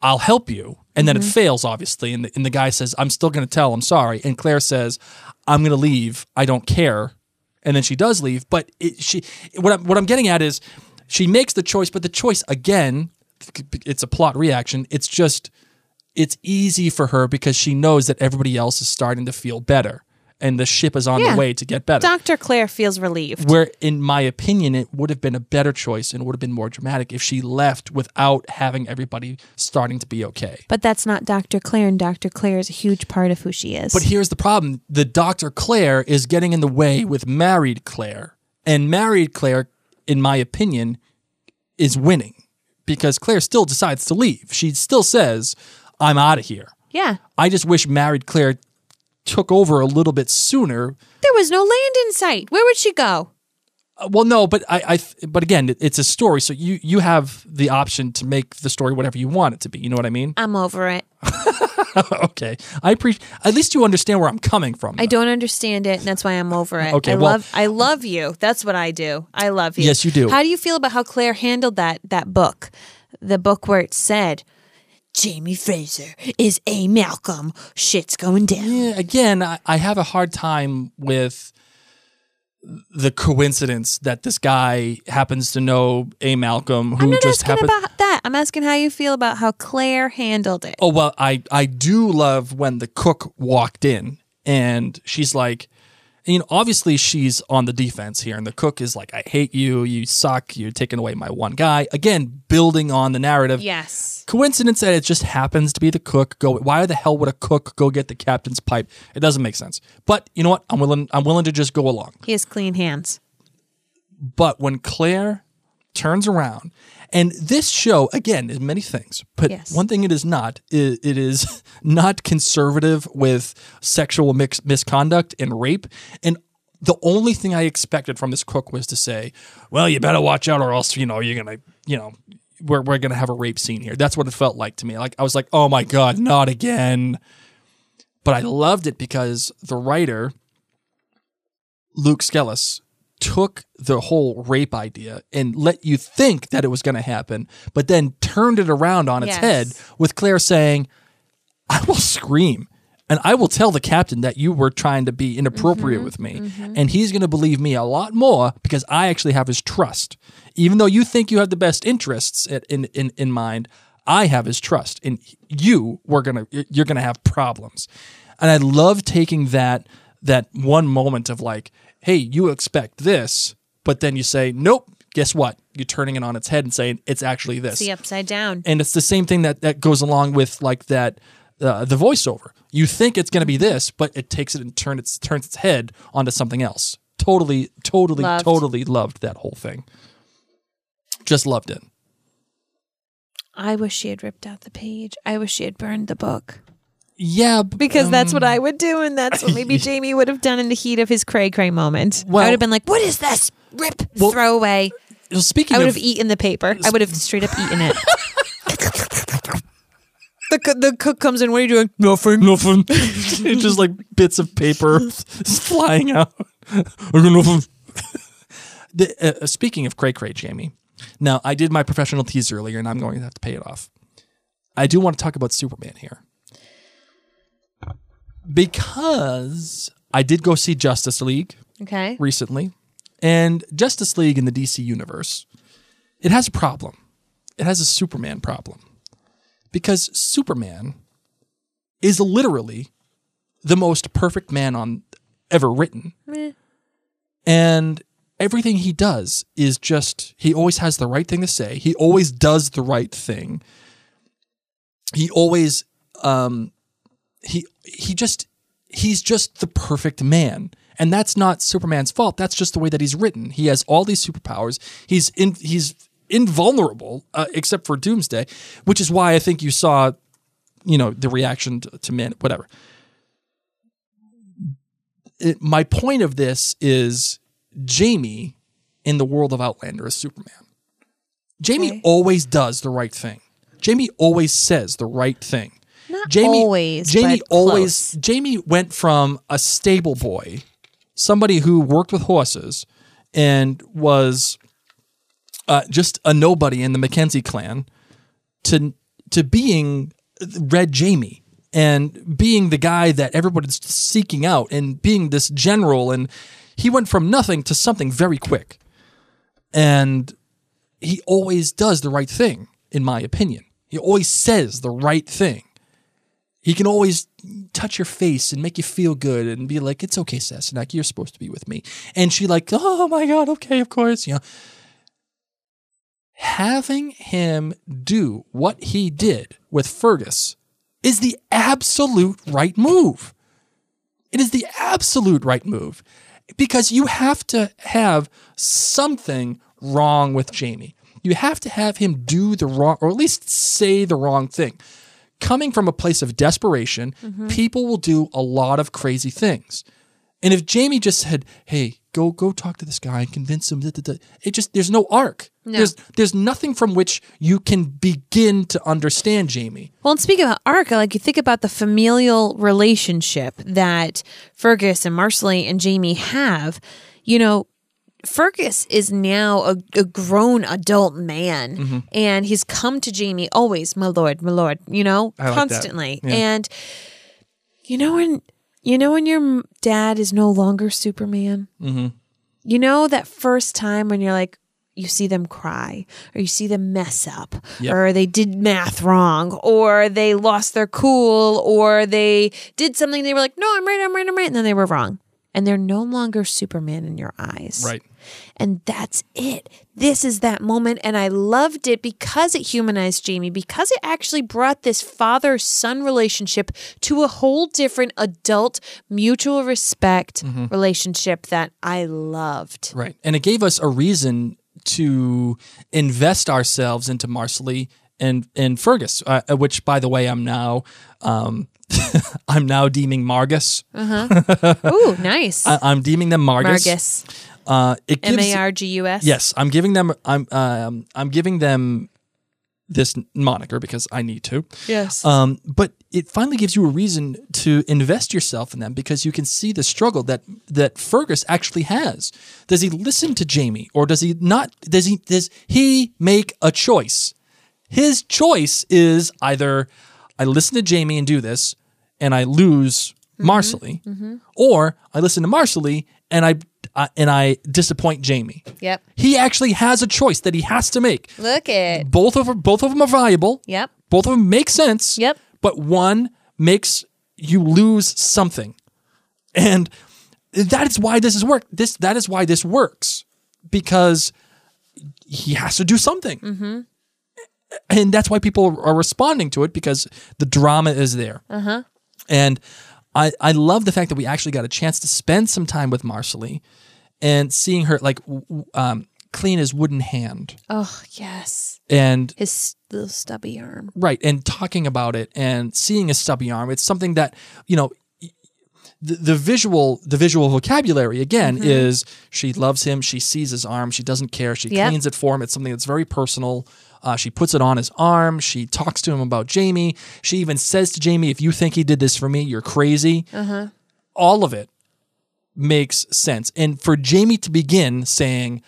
I'll help you, and then Mm-hmm. it fails, obviously, and the, and the guy says, I'm still going to tell, I'm sorry. And Claire says, I'm going to leave, I don't care. And then she does leave. But it, she, what, I'm, what I'm getting at is she makes the choice, but the choice, again, it's a plot reaction. It's just, it's easy for her because she knows that everybody else is starting to feel better and the ship is on Yeah. the way to get better. Dr. Claire feels relieved. Where, in my opinion, it would have been a better choice and would have been more dramatic if she left without having everybody starting to be okay. But that's not Dr. Claire, and Dr. Claire is a huge part of who she is. But here's the problem the Dr. Claire is getting in the way with married Claire. And married Claire, in my opinion, is winning because Claire still decides to leave. She still says, I'm out of here. yeah. I just wish married Claire took over a little bit sooner There was no land in sight. Where would she go? Uh, Well, no, but I, I, but again, it's a story, so you you have the option to make the story whatever you want it to be. You know what I mean? I'm over it. okay, I appreciate. At least you understand where I'm coming from. I don't understand it, and that's why I'm over it. Okay, I well- love I love you. That's what I do. I love you. Yes, you do. How do you feel about how Claire handled that that book? The book where it said Jamie Fraser is a Malcolm. Shit's going down. Yeah, again, I, I have a hard time with the coincidence that this guy happens to know a Malcolm who just happens. about. I'm asking how you feel about how Claire handled it. Oh well, I I do love when the cook walked in and she's like, you know, obviously she's on the defense here, and the cook is like, I hate you, you suck, you're taking away my one guy. Again, building on the narrative. Yes. Coincidence that it just happens to be the cook. Go. Why the hell would a cook go get the captain's pipe? It doesn't make sense. But you know what? I'm willing. I'm willing to just go along. He has clean hands. But when Claire turns around, and this show again is many things, but Yes. one thing it is not, it, it is not conservative with sexual mix, misconduct and rape. And the only thing I expected from this cook was to say, "Well, you better watch out, or else you know you're gonna, you know." We're, we're gonna have a rape scene here. That's what it felt like to me. Like I was like, oh my god, not again. But I loved it because the writer Luke Schelhaas took the whole rape idea and let you think that it was going to happen, but then turned it around on its Yes. head with Claire saying, I will scream And I will tell the captain that you were trying to be inappropriate mm-hmm. with me. Mm-hmm. And he's going to believe me a lot more because I actually have his trust. Even though you think you have the best interests in, in, in, in mind, I have his trust. And you were going to, you're going to have problems. And I love taking that, that one moment of like, hey, you expect this, but then you say, nope, guess what? You're turning it on its head and saying it's actually this The upside down. and it's the same thing that that goes along with like that uh, the voiceover. You think it's going to be this, but it takes it and turn its turns its head onto something else. Totally, totally, Loved. totally loved that whole thing. Just loved it. I wish she had ripped out the page. I wish she had burned the book. Yeah, b- Because that's what um, I would do, and that's what maybe Jamie would have done in the heat of his cray cray moment. I would have been like, "What is this? Rip, Well, throw away." well, speaking I would of, have eaten the paper. I would have straight up eaten it. the co- the cook comes in. What are you doing? nothing, nothing. it's just like bits of paper just flying out. I got nothing. the, uh, speaking of cray cray, Jamie. Now I did my professional tease earlier, and I'm going to have to pay it off. I do want to talk about Superman here because I did go see Justice League Okay. recently, and Justice League in the DC universe, it has a problem. It has a Superman problem because Superman is literally the most perfect man on ever written, and everything he does is just he always has the right thing to say. He always does the right thing. He always um he he just he's just the perfect man. And that's not superman's fault. That's just the way that he's written. He has all these superpowers. He's in he's invulnerable uh, except for doomsday which is why i think you saw you know the reaction to, to man whatever. It, my point of this is jamie in the world of outlander is superman. Jamie Okay. always does the right thing. Jamie always says the right thing Not Jamie always. Jamie always close. Jamie went from a stable boy, somebody who worked with horses and was uh, just a nobody in the Mackenzie clan to to being Red Jamie and being the guy that everybody's seeking out and being this general and he went from nothing to something very quick. And he always does the right thing in my opinion. He always says the right thing. He can always touch your face and make you feel good and be like, "It's okay, Sassenach, you're supposed to be with me." And she like, "Oh my god, okay, of course." You know, having him do what he did with Fergus is the absolute right move. It is the absolute right move because you have to have something wrong with Jamie. You have to have him do the wrong, or at least say the wrong thing. Coming from a place of desperation, mm-hmm. people will do a lot of crazy things. And if Jamie just said, "Hey, go go talk to this guy and convince him," da, da, da," it just there's no arc. There's there's nothing from which you can begin to understand Jamie. Well, and speaking about Arca, like you think about the familial relationship that Fergus and Marsali and Jamie have, you know, Fergus is now a, a grown adult man Mm-hmm. and he's come to Jamie always, my lord, my lord, you know, like constantly. Yeah. And you know when you know when your dad is no longer Superman? Mm-hmm. You know that first time when you're like, you see them cry, or you see them mess up, Yep. or they did math wrong, or they lost their cool, or they did something they were like, no, I'm right, I'm right, I'm right, and then they were wrong. And they're no longer Superman in your eyes. Right. And that's it. This is that moment. And I loved it because it humanized Jamie, because it actually brought this father son relationship to a whole different adult mutual respect relationship that I loved. Right. And it gave us a reason to invest ourselves into Marsali and and Fergus, uh, which by the way I'm now um I'm now deeming Margus. Uh-huh. Ooh, nice. I, I'm deeming them Margus. Margus. Uh it gives M A R G U S. Yes, I'm giving them I'm um I'm giving them this moniker because I need to. Yes. Um, but it finally gives you a reason to invest yourself in them because you can see the struggle that that Fergus actually has. Does he listen to Jamie or does he not? Does he does he make a choice? His choice is either I listen to Jamie and do this, and I lose Mm-hmm. Marsali, or I listen to Marsali and I, I and I disappoint Jamie. Yep. He actually has a choice that he has to make. Look at Both of them, both of them are valuable. Yep. Both of them make sense. Yep. But one makes you lose something, and that is why this is work. This that is why this works because he has to do something, Mm-hmm. and that's why people are responding to it because the drama is there. Uh-huh. And I I love the fact that we actually got a chance to spend some time with Marsali and seeing her like um, clean his wooden hand Oh, yes. and His little stubby arm. right and talking about it and seeing a stubby arm it's something that you know the, the visual the visual vocabulary again is she loves him she sees his arm she doesn't care she Yep. cleans it for him it's something that's very personal uh, she puts it on his arm she talks to him about jamie she even says to jamie if you think he did this for me you're crazy all of it makes sense and for jamie to begin saying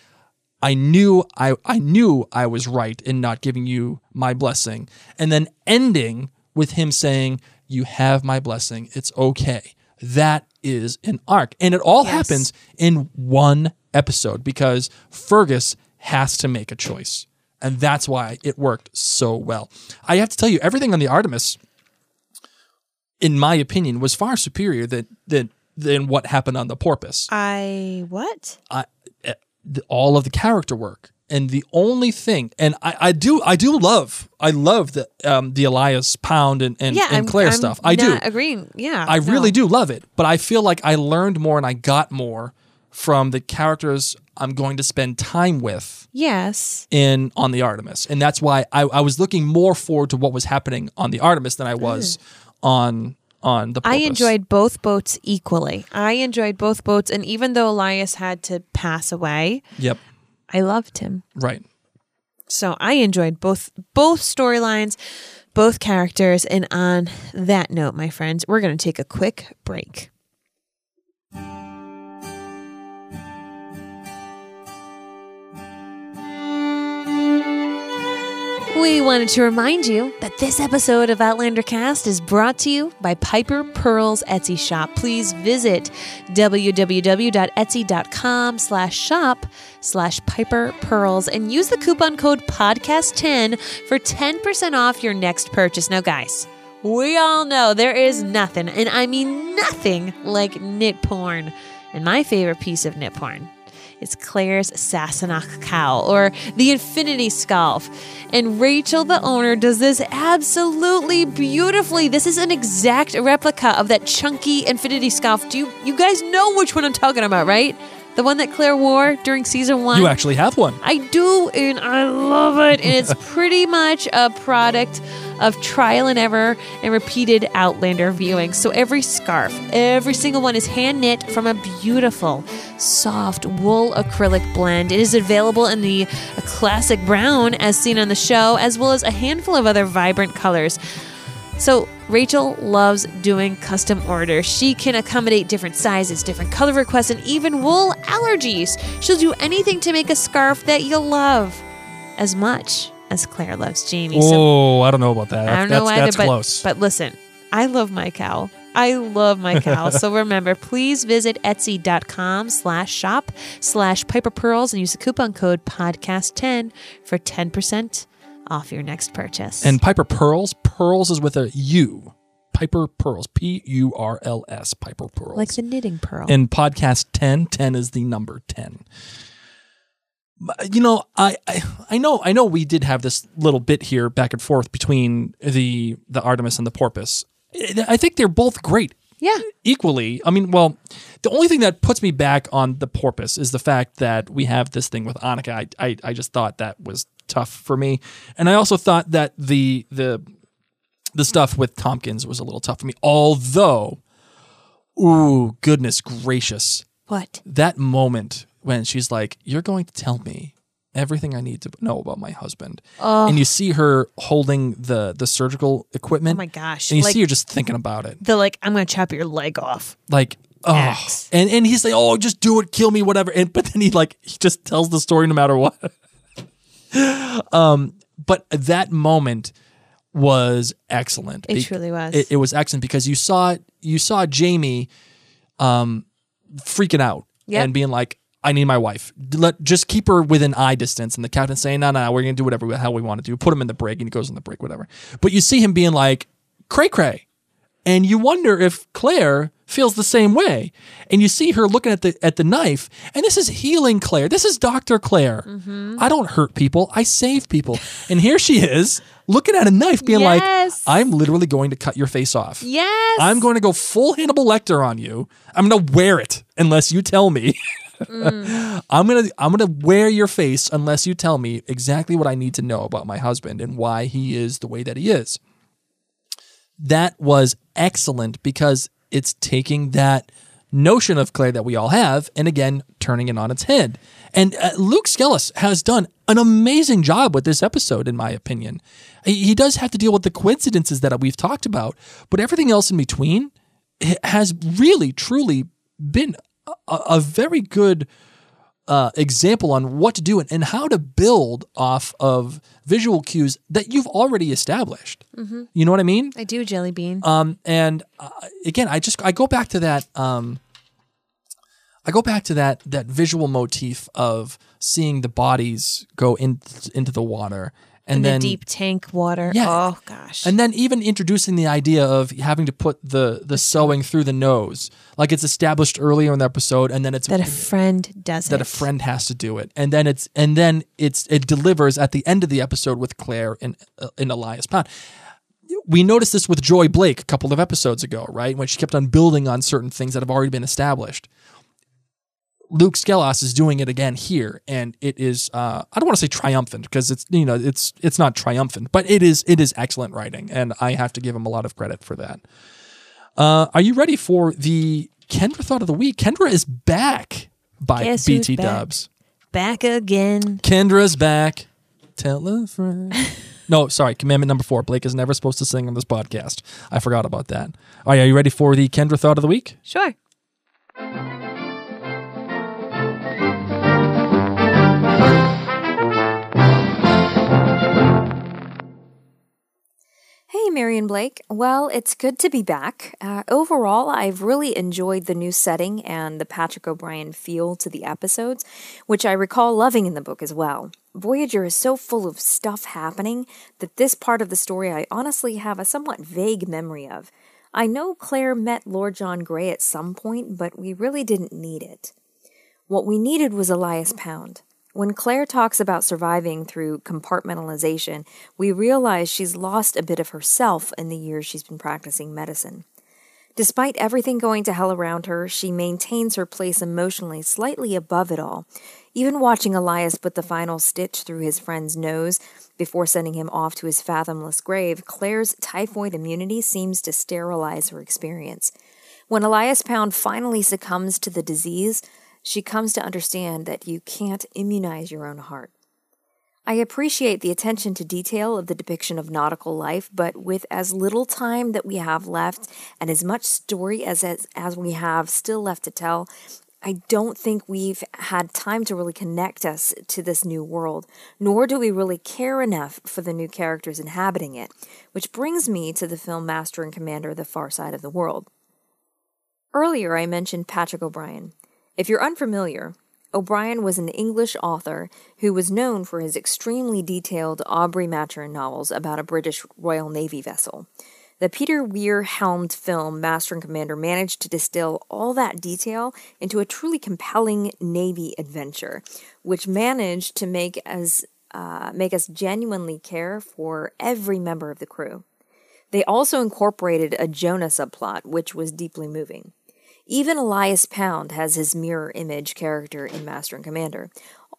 I knew I, I knew I was right in not giving you my blessing. And then ending with him saying, You have my blessing. It's okay. That is an arc. And it all happens in one episode because Fergus has to make a choice. And that's why it worked so well. I have to tell you, everything on the Artemis, in my opinion, was far superior than than than what happened on the Porpoise I what? I, eh, the, all of the character work. And the only thing, and I, I do, I do love, I love the um, the Elias Pound and and, Yeah, and I'm, Claire I'm stuff. I do, agreeing. Yeah, I no. really do love it. But I feel like I learned more and I got more from the characters I'm going to spend time with Yes. in on the Artemis, and that's why I, I was looking more forward to what was happening on the Artemis than I was hmm. on on the. I enjoyed both boats equally. I enjoyed both boats, and even though Elias had to pass away, Yep. I loved him. Right. So I enjoyed both both storylines, both characters. And on that note, my friends, we're going to take a quick break. We wanted to remind you that this episode of Outlander Cast is brought to you by Piper Purls' Etsy shop. Please visit www.etsy.com slash shop slash Piper Purls and use the coupon code podcast10 for 10% off your next purchase. Now, guys, we all know there is nothing, and I mean nothing, like knit porn. And my favorite piece of knit porn is Claire's Sassenach cowl or the Infinity Scarf. And Rachel, the owner, does this absolutely beautifully. This is an exact replica of that chunky Infinity Scarf. Do you you guys know which one I'm talking about, right? The one that Claire wore during season one. You actually have one. I do, and I love it. And it's pretty much a product of trial and error and repeated Outlander viewing. So every scarf, every single one is hand knit from a beautiful, soft wool acrylic blend. It is available in the classic brown, as seen on the show, as well as a handful of other vibrant colors. So, Rachel loves doing custom orders. She can accommodate different sizes, different color requests, and even wool allergies. She'll do anything to make a scarf that you'll love as much as Claire loves Jamie. So, Oh, I don't know about that. I don't that's, know either, that's but, close. but listen, I love my cow. I love my cow. so remember, please visit etsy.com slash shop slash Piper Purls and use the coupon code podcast10 for 10% off your next purchase. And Piper Purls, Pearls is with a U. Piper Purls, P U R L S, Piper Purls. like the knitting purl. and podcast 10, 10 is the number 10. You know, I, I I know I know we did have this little bit here back and forth between the the Artemis and the Porpoise. I think they're both great yeah. equally. I mean, well, the only thing that puts me back on the porpoise is the fact that we have this thing with Annika. I, I, I just thought that was tough for me, and I also thought that the the the stuff with Tompkins was a little tough for me. Although, ooh, goodness gracious, What? that moment when she's like, "You're going to tell me." Everything I need to know about my husband, and you see her holding the the surgical equipment. Oh my gosh. And you Like- see her just thinking about it The like, I'm going to chop your leg off. like oh Axe. and and he's like oh just do it kill me whatever and but then he like he just tells the story no matter what um but that moment was excellent. It Be- truly was. It, it was excellent because you saw you saw Jamie um freaking out Yep. and being like, I need my wife. Let just keep her within eye distance. And the captain saying, No, no, we're gonna do whatever the hell we want to do. Put him in the brig, and he goes in the brig, whatever. But you see him being like, cray cray. And you wonder if Claire feels the same way. And you see her looking at the at the knife, and this is healing Claire. This is Dr. Claire. Mm-hmm. I don't hurt people, I save people. And here she is looking at a knife, being Yes. like, I'm literally going to cut your face off. yes. I'm going to go full Hannibal Lecter on you. I'm going to wear it unless you tell me. I'm going to I'm to wear your face unless you tell me exactly what I need to know about my husband and why he is the way that he is. That was excellent because it's taking that notion of Claire that we all have and again turning it on its head. And uh, Luke Schelhaas has done an amazing job with this episode, in my opinion. He, he does have to deal with the coincidences that we've talked about, but everything else in between has really, truly been a, a very good uh, example on what to do and, and how to build off of visual cues that you've already established. You know what I mean? I do, Jelly Bean. Um, and uh, again, I just I go back to that. Um, I go back to that that visual motif of seeing the bodies go in, into the water, and in then the deep tank water. Yeah. Oh gosh. and then even introducing the idea of having to put the the sewing through the nose, like it's established earlier in the episode, and then it's that a friend does it. that it. a friend has to do it, and then it's and then it's it delivers at the end of the episode with Claire and uh, and Elias Pound. We noticed this with Joy Blake a couple of episodes ago, right? When she kept on building on certain things that have already been established. Luke Schelhaas is doing it again here, and it is uh, I don't want to say triumphant because it's you know it's it's not triumphant, but it is it is excellent writing, and I have to give him a lot of credit for that. Uh, are you ready for the Kendra thought of the week? Kendra is back by Guess BT back? Dubs. Back again. Kendra's back. Tell a friend. no, sorry. Commandment number four. Blake is never supposed to sing on this podcast. I forgot about that. All right, are you ready for the Kendra thought of the week? Sure. Marion Blake. Well, it's good to be back. Uh, overall, I've really enjoyed the new setting and the Patrick O'Brian feel to the episodes, which I recall loving in the book as well. Voyager is so full of stuff happening that this part of the story I honestly have a somewhat vague memory of. I know Claire met Lord John Grey at some point, but we really didn't need it. What we needed was Elias Pound. When Claire talks about surviving through compartmentalization, we realize she's lost a bit of herself in the years she's been practicing medicine. Despite everything going to hell around her, she maintains her place emotionally slightly above it all. Even watching Elias put the final stitch through his friend's nose before sending him off to his fathomless grave, Claire's typhoid immunity seems to sterilize her experience. When Elias Pound finally succumbs to the disease, she comes to understand that you can't immunize your own heart. I appreciate the attention to detail of the depiction of nautical life, but with as little time that we have left and as much story as, as, as we have still left to tell, I don't think we've had time to really connect us to this new world, nor do we really care enough for the new characters inhabiting it, which brings me to the film Master and Commander The Far Side of the World. Earlier, I mentioned Patrick O'Brian. If you're unfamiliar, O'Brian was an English author who was known for his extremely detailed Aubrey Maturin novels about a British Royal Navy vessel. The Peter Weir helmed film Master and Commander managed to distill all that detail into a truly compelling Navy adventure, which managed to make us uh, make us genuinely care for every member of the crew. They also incorporated a Jonah subplot, which was deeply moving. Even Elias Pound has his mirror image character in Master and Commander.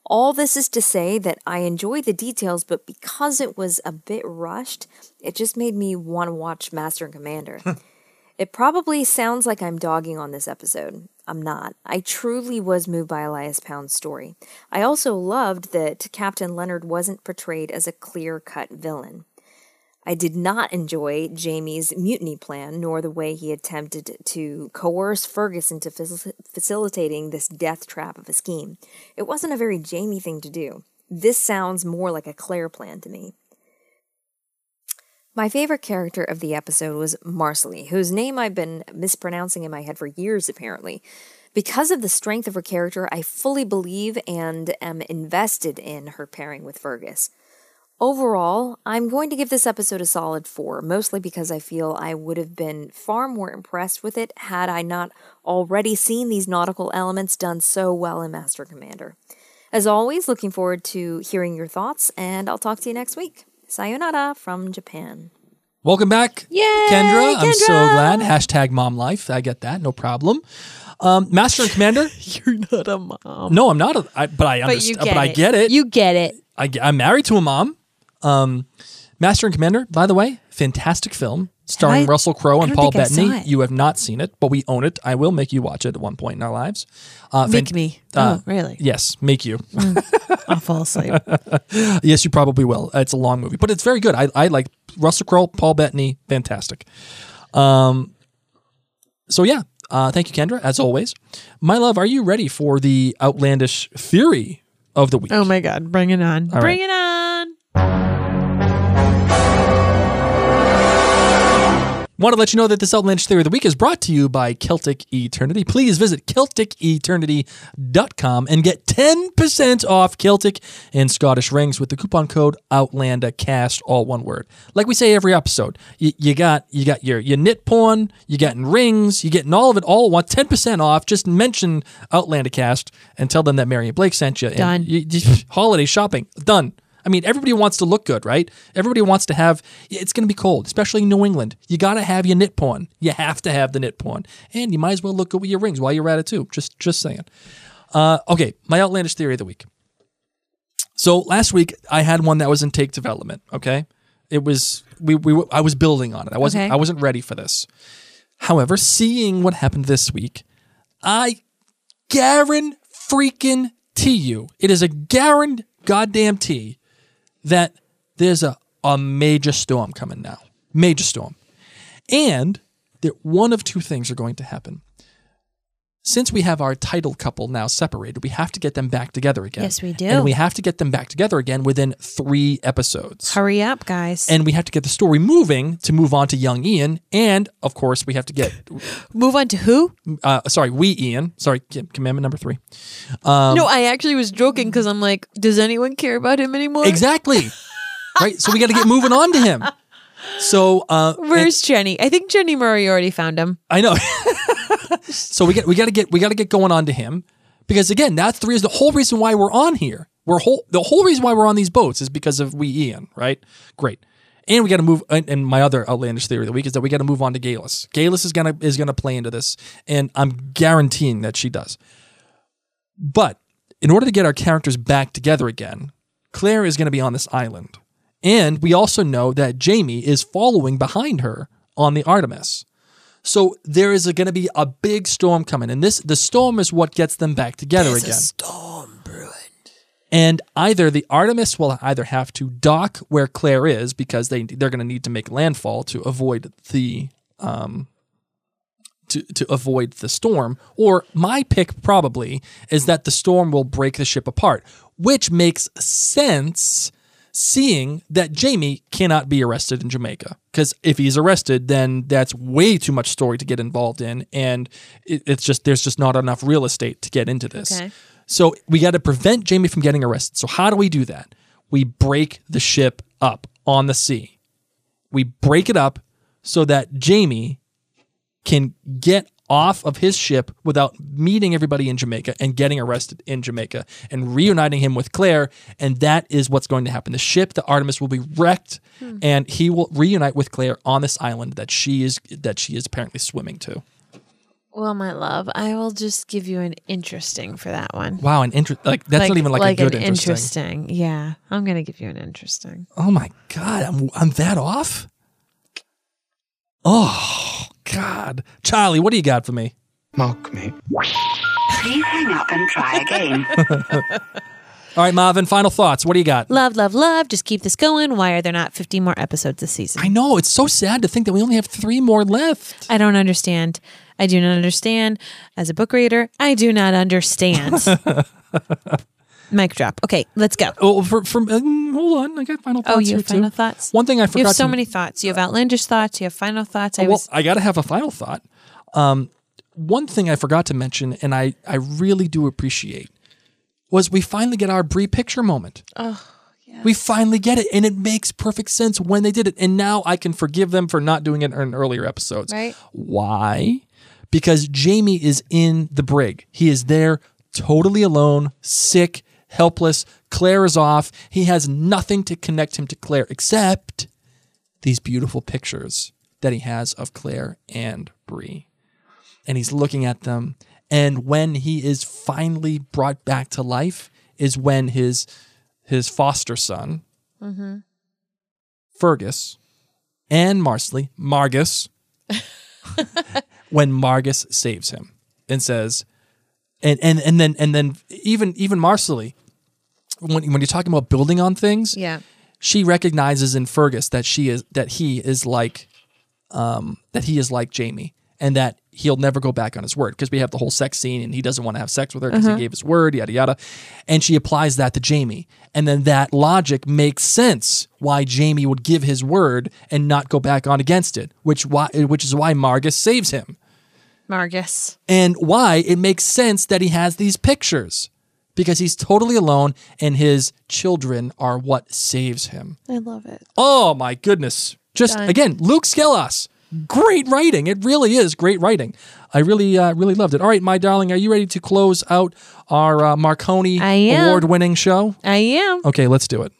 All this is to say that I enjoyed the details, but because it was a bit rushed, it just made me want to watch Master and Commander. it probably sounds like I'm dogging on this episode. I'm not. I truly was moved by Elias Pound's story. I also loved that Captain Leonard wasn't portrayed as a clear cut villain. I did not enjoy Jamie's mutiny plan, nor the way he attempted to coerce Fergus into facil- facilitating this death trap of a scheme. It wasn't a very Jamie thing to do. This sounds more like a Claire plan to me. My favorite character of the episode was Marsali, whose name I've been mispronouncing in my head for years, apparently. Because of the strength of her character, I fully believe and am invested in her pairing with Fergus. Overall, I'm going to give this episode a solid 4, mostly because I feel I would have been far more impressed with it had I not already seen these nautical elements done so well in Master Commander. As always, looking forward to hearing your thoughts, and I'll talk to you next week. Sayonara from Japan. Welcome back, Yay, Kendra. I'm so glad. Hashtag mom life. I get that. No problem. Um, Master and Commander. You're not a mom. No, I'm not. A, I, but I understand. But, get I get it. You get it. I, am married to a mom. Um, Master and Commander, by the way, fantastic film starring I- Russell Crowe and Paul think I saw Bettany. You have not seen it, but we own it. I will make you watch it at one point in our lives. Uh, Make fan- me. uh, oh, really? Yes, make you. I'll fall asleep. yes, you probably will. It's a long movie, but it's very good. I, I like Russell Crowe, Paul Bettany, fantastic. Um, so yeah, uh, thank you, Kendra, as always. My love, are you ready for the outlandish theory of the week? oh my God. Bring it on. All Bring right. it on. Want to let you know that this outlandish theory of the week is brought to you by Celtic Eternity. Please visit CelticEternity.com and get 10% off Celtic and Scottish rings with the coupon code OutlanderCast, all one word. Like we say every episode, you, you got you got your, your knit porn, you getting rings, you getting all of it all want 10% off. Just mention OutlanderCast and tell them that Marion Blake sent you. And Done. you- you- holiday shopping, done. I mean, everybody wants to look good, right? Everybody wants to have. It's going to be cold, especially in New England. You got to have your knit porn. You have to have the knit porn, and you might as well look good with your rings while you're at it too. Just, just saying. Uh, okay, my outlandish theory of the week. So last week I had one that was in take development. Okay, it was we we I was building on it. I wasn't Okay. I wasn't ready for this. However, seeing what happened this week, I guarantee freaking you, it is a guarantee goddamn tea that there's a, a major storm coming now. Major storm. And that one of two things are going to happen. Since we have our title couple now separated, we have to get them back together again. Yes, we do. And we have to get them back together again within three episodes. Hurry up, guys. And we have to get the story moving to move on to young Ian. And of course, we have to get, Move on to who? uh, sorry, we Ian. Sorry, commandment number three. Um, no, I actually was joking because I'm like, does anyone care about him anymore? Exactly. right. So we got to get moving on to him. So uh, and- Where's Jenny? I think Jenny Murray already found him. I know. so we get we got to get we got to get going on to him because again, that's the reason. The whole reason why we're on here. We're whole. The whole reason why we're on these boats is because of we Ian. Right. Great. And we got to move. And and my other outlandish theory of the week is that we got to move on to Geillis. Geillis is gonna is gonna play into this, and I'm guaranteeing that she does. But in order to get our characters back together again, Claire is going to be on this island. And we also know that Jamie is following behind her on the Artemis. So there is going to be a big storm coming, and this the storm is what gets them back together again. storm brewing. And either the Artemis will either have to dock where Claire is because they they're going to need to make landfall to avoid the um to to avoid the storm, or my pick probably is that the storm will break the ship apart, which makes sense seeing that Jamie cannot be arrested in Jamaica. Because if he's arrested, then that's way too much story to get involved in, and it, it's just there's just not enough real estate to get into this. Okay. So we got to prevent Jamie from getting arrested. So how do we do that? We break the ship up on the sea. We break it up so that Jamie can get off of his ship without meeting everybody in Jamaica and getting arrested in Jamaica and reuniting him with Claire. And that is what's going to happen. The ship, the Artemis, will be wrecked, hmm. and he will reunite with Claire on this island that she is that she is apparently swimming to. Well, my love, I will just give you an interesting for that one. Wow, an interest like that's not even like, a good an interesting. interesting. Yeah, I'm gonna give you an interesting. Oh my god, I'm I'm that off. Oh God, Charlie, what do you got for me? Mock me. Please hang up and try again. All right, Marvin. Final thoughts. What do you got? Love, love, love. Just keep this going. Why are there not 50 more episodes this season? I know it's so sad to think that we only have three more left. I don't understand. I do not understand. As a book reader, I do not understand. Mic drop. Okay, let's go. Oh, for, for um, hold on, I got final thoughts Oh, you have final too. thoughts? One thing I forgot. You have so to many thoughts. You have outlandish thoughts. You have final thoughts. I well, was I got to have a final thought. Um, one thing I forgot to mention, and I, I really do appreciate, was we finally get our Bree picture moment. Oh, yeah. We finally get it, and it makes perfect sense when they did it. And now I can forgive them for not doing it in earlier episodes. Right. Why? Because Jamie is in the brig. He is there totally alone, sick, helpless. Claire is off. He has nothing to connect him to Claire except these beautiful pictures that he has of Claire and Bree. And he's looking at them. And when he is finally brought back to life, is when his his foster son, mm-hmm. Fergus, and Marsali, Margus, when Margus saves him and says, and and and then and then even even Marsali, when when you're talking about building on things, yeah. she recognizes in Fergus that she is that he is like um that he is like Jamie and that he'll never go back on his word because we have the whole sex scene and he doesn't want to have sex with her because he gave his word yada yada. And she applies that to Jamie. And then that logic makes sense why Jamie would give his word and not go back on against it which why which is why Margus saves him. Margus. and why it makes sense that he has these pictures because he's totally alone and his children are what saves him I love it. Oh my goodness. Just Done. again, Luke Schelhaas. Great writing. It really is great writing. I really, uh, really loved it. All right, my darling, are you ready to close out our uh, Marconi award winning show? I am. Okay, let's do it.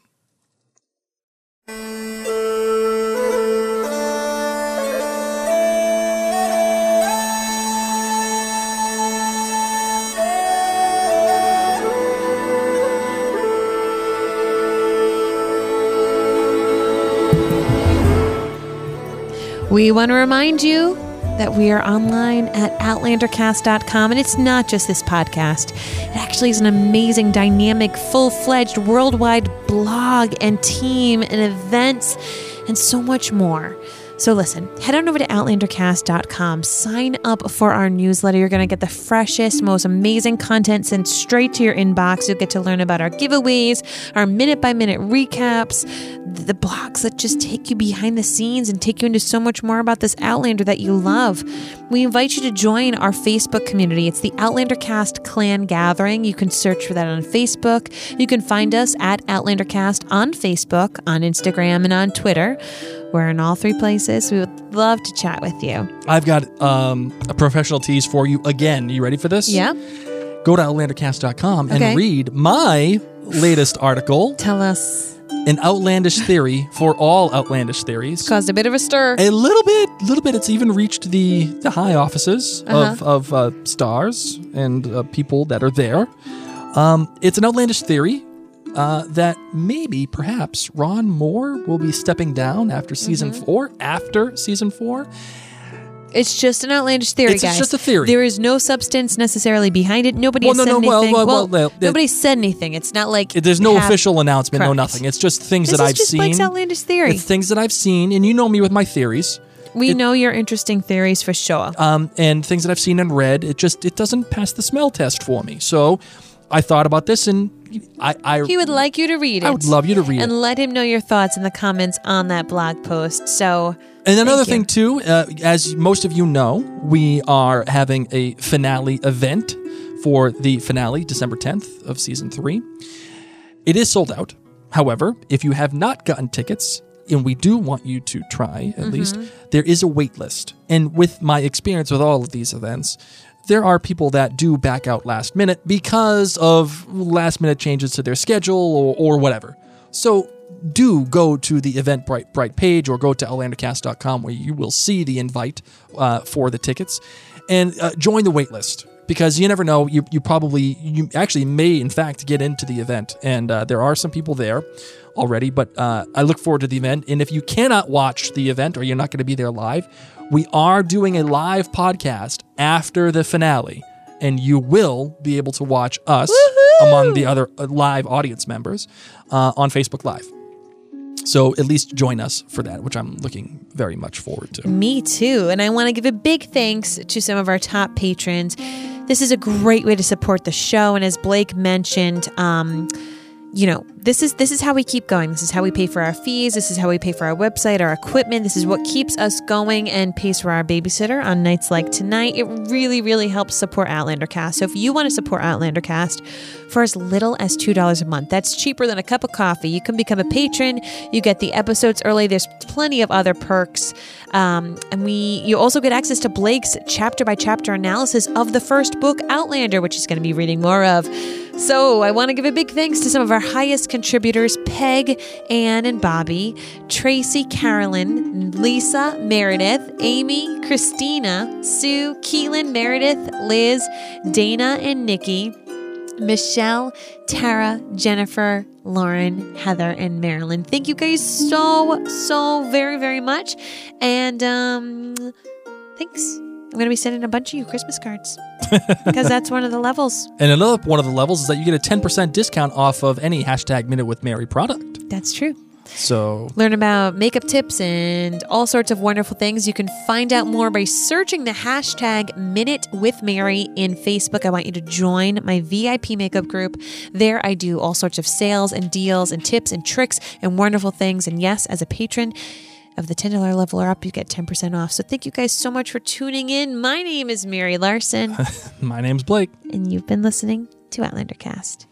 We want to remind you that we are online at outlandercast.com and it's not just this podcast. It actually is an amazing, dynamic, full-fledged worldwide blog and team and events and so much more. So listen, head on over to outlandercast.com, sign up for our newsletter. You're going to get the freshest, most amazing content sent straight to your inbox. You'll get to learn about our giveaways, our minute by minute recaps, the blogs that just take you behind the scenes and take you into so much more about this Outlander that you love. We invite you to join our Facebook community. It's the Outlander Cast Clan Gathering. You can search for that on Facebook. You can find us at Outlander Cast on Facebook, on Instagram, and on Twitter. We're in all three places. We would love to chat with you. I've got um, a professional tease for you again. You ready for this? Yeah? Go to outlandercast.com Okay. and read my latest article, Tell us. An Outlandish Theory for All Outlandish Theories. Caused a bit of a stir. A little bit, A little bit. It's even reached the the high offices Uh-huh. of of uh, Starz and uh, people that are there. Um, it's an outlandish theory uh, that maybe, perhaps, Ron Moore will be stepping down after season Mm-hmm. four. After season four, It's just an outlandish theory, It's guys. just a theory. There is no substance necessarily behind it. Nobody Well, has no, said no, anything. well, well, well, nobody said anything. It's not like there's no have- official announcement, no nothing. It's just things This that I've just seen. Mike's outlandish theory. It's things that I've seen, and you know me with my theories. we it- know your interesting theories for sure. um, and things that I've seen and read. It just it doesn't pass the smell test for me. So I thought about this, and I I, he would like you to read it. I would love you to read and it. And let him know your thoughts in the comments on that blog post. So, And another thing too, uh, as most of you know, we are having a finale event for the finale, December 10th of season three. It is sold out. However, if you have not gotten tickets, and we do want you to try at least, there is a wait list. And with my experience with all of these events, there are people that do back out last minute because of last minute changes to their schedule or, or whatever. So do go to the Eventbrite Bright page or go to outlandercast.com where you will see the invite uh, for the tickets and uh, join the waitlist because you never know. You, you probably, you actually may in fact get into the event. And uh, there are some people there already, but uh, I look forward to the event. And if you cannot watch the event or you're not going to be there live, we are doing a live podcast after the finale. And you will be able to watch us among the other uh, live audience members uh, on Facebook Live. So at least join us for that, which I'm looking very much forward to. Me too. And I want to give a big thanks to some of our top patrons this is a great way to support the show. And as Blake mentioned, um, you know this is this is how we keep going. This is how we pay for our fees. This is how we pay for our website our equipment. This is what keeps us going and pays for our babysitter on nights like tonight. It really really helps support outlander cast. So if you want to support outlander cast for as little as $2 a month that's cheaper than a cup of coffee. You can become a patron. You get the episodes early. There's plenty of other perks. Um, and we you also get access to blake's chapter by chapter analysis of the first book outlander which he's going to be reading more of. So I want to give a big thanks to some of our highest contributors Peg, Ann, and Bobby, Tracy, Carolyn, Lisa, Meredith, Amy, Christina, Sue, Keelan, Meredith, Liz, Dana, and Nikki. Michelle, Tara, Jennifer, Lauren, Heather, and Marilyn. Thank you guys so, so very, very much. And um, thanks. I'm going to be sending a bunch of you Christmas cards because that's one of the levels. And another one of the levels is that you get a 10% discount off of any hashtag Minute with Mary product. That's true. So Learn about makeup tips and all sorts of wonderful things. You can find out more by searching the hashtag Minute with Mary in Facebook. I want you to join my VIP makeup group. There, I do all sorts of sales and deals and tips and tricks and wonderful things. And yes, as a patron, of the $10 level or up, you get 10% off. So thank you guys so much for tuning in. My name is Mary Larson, my name's Blake. and you've been listening to Outlander Cast.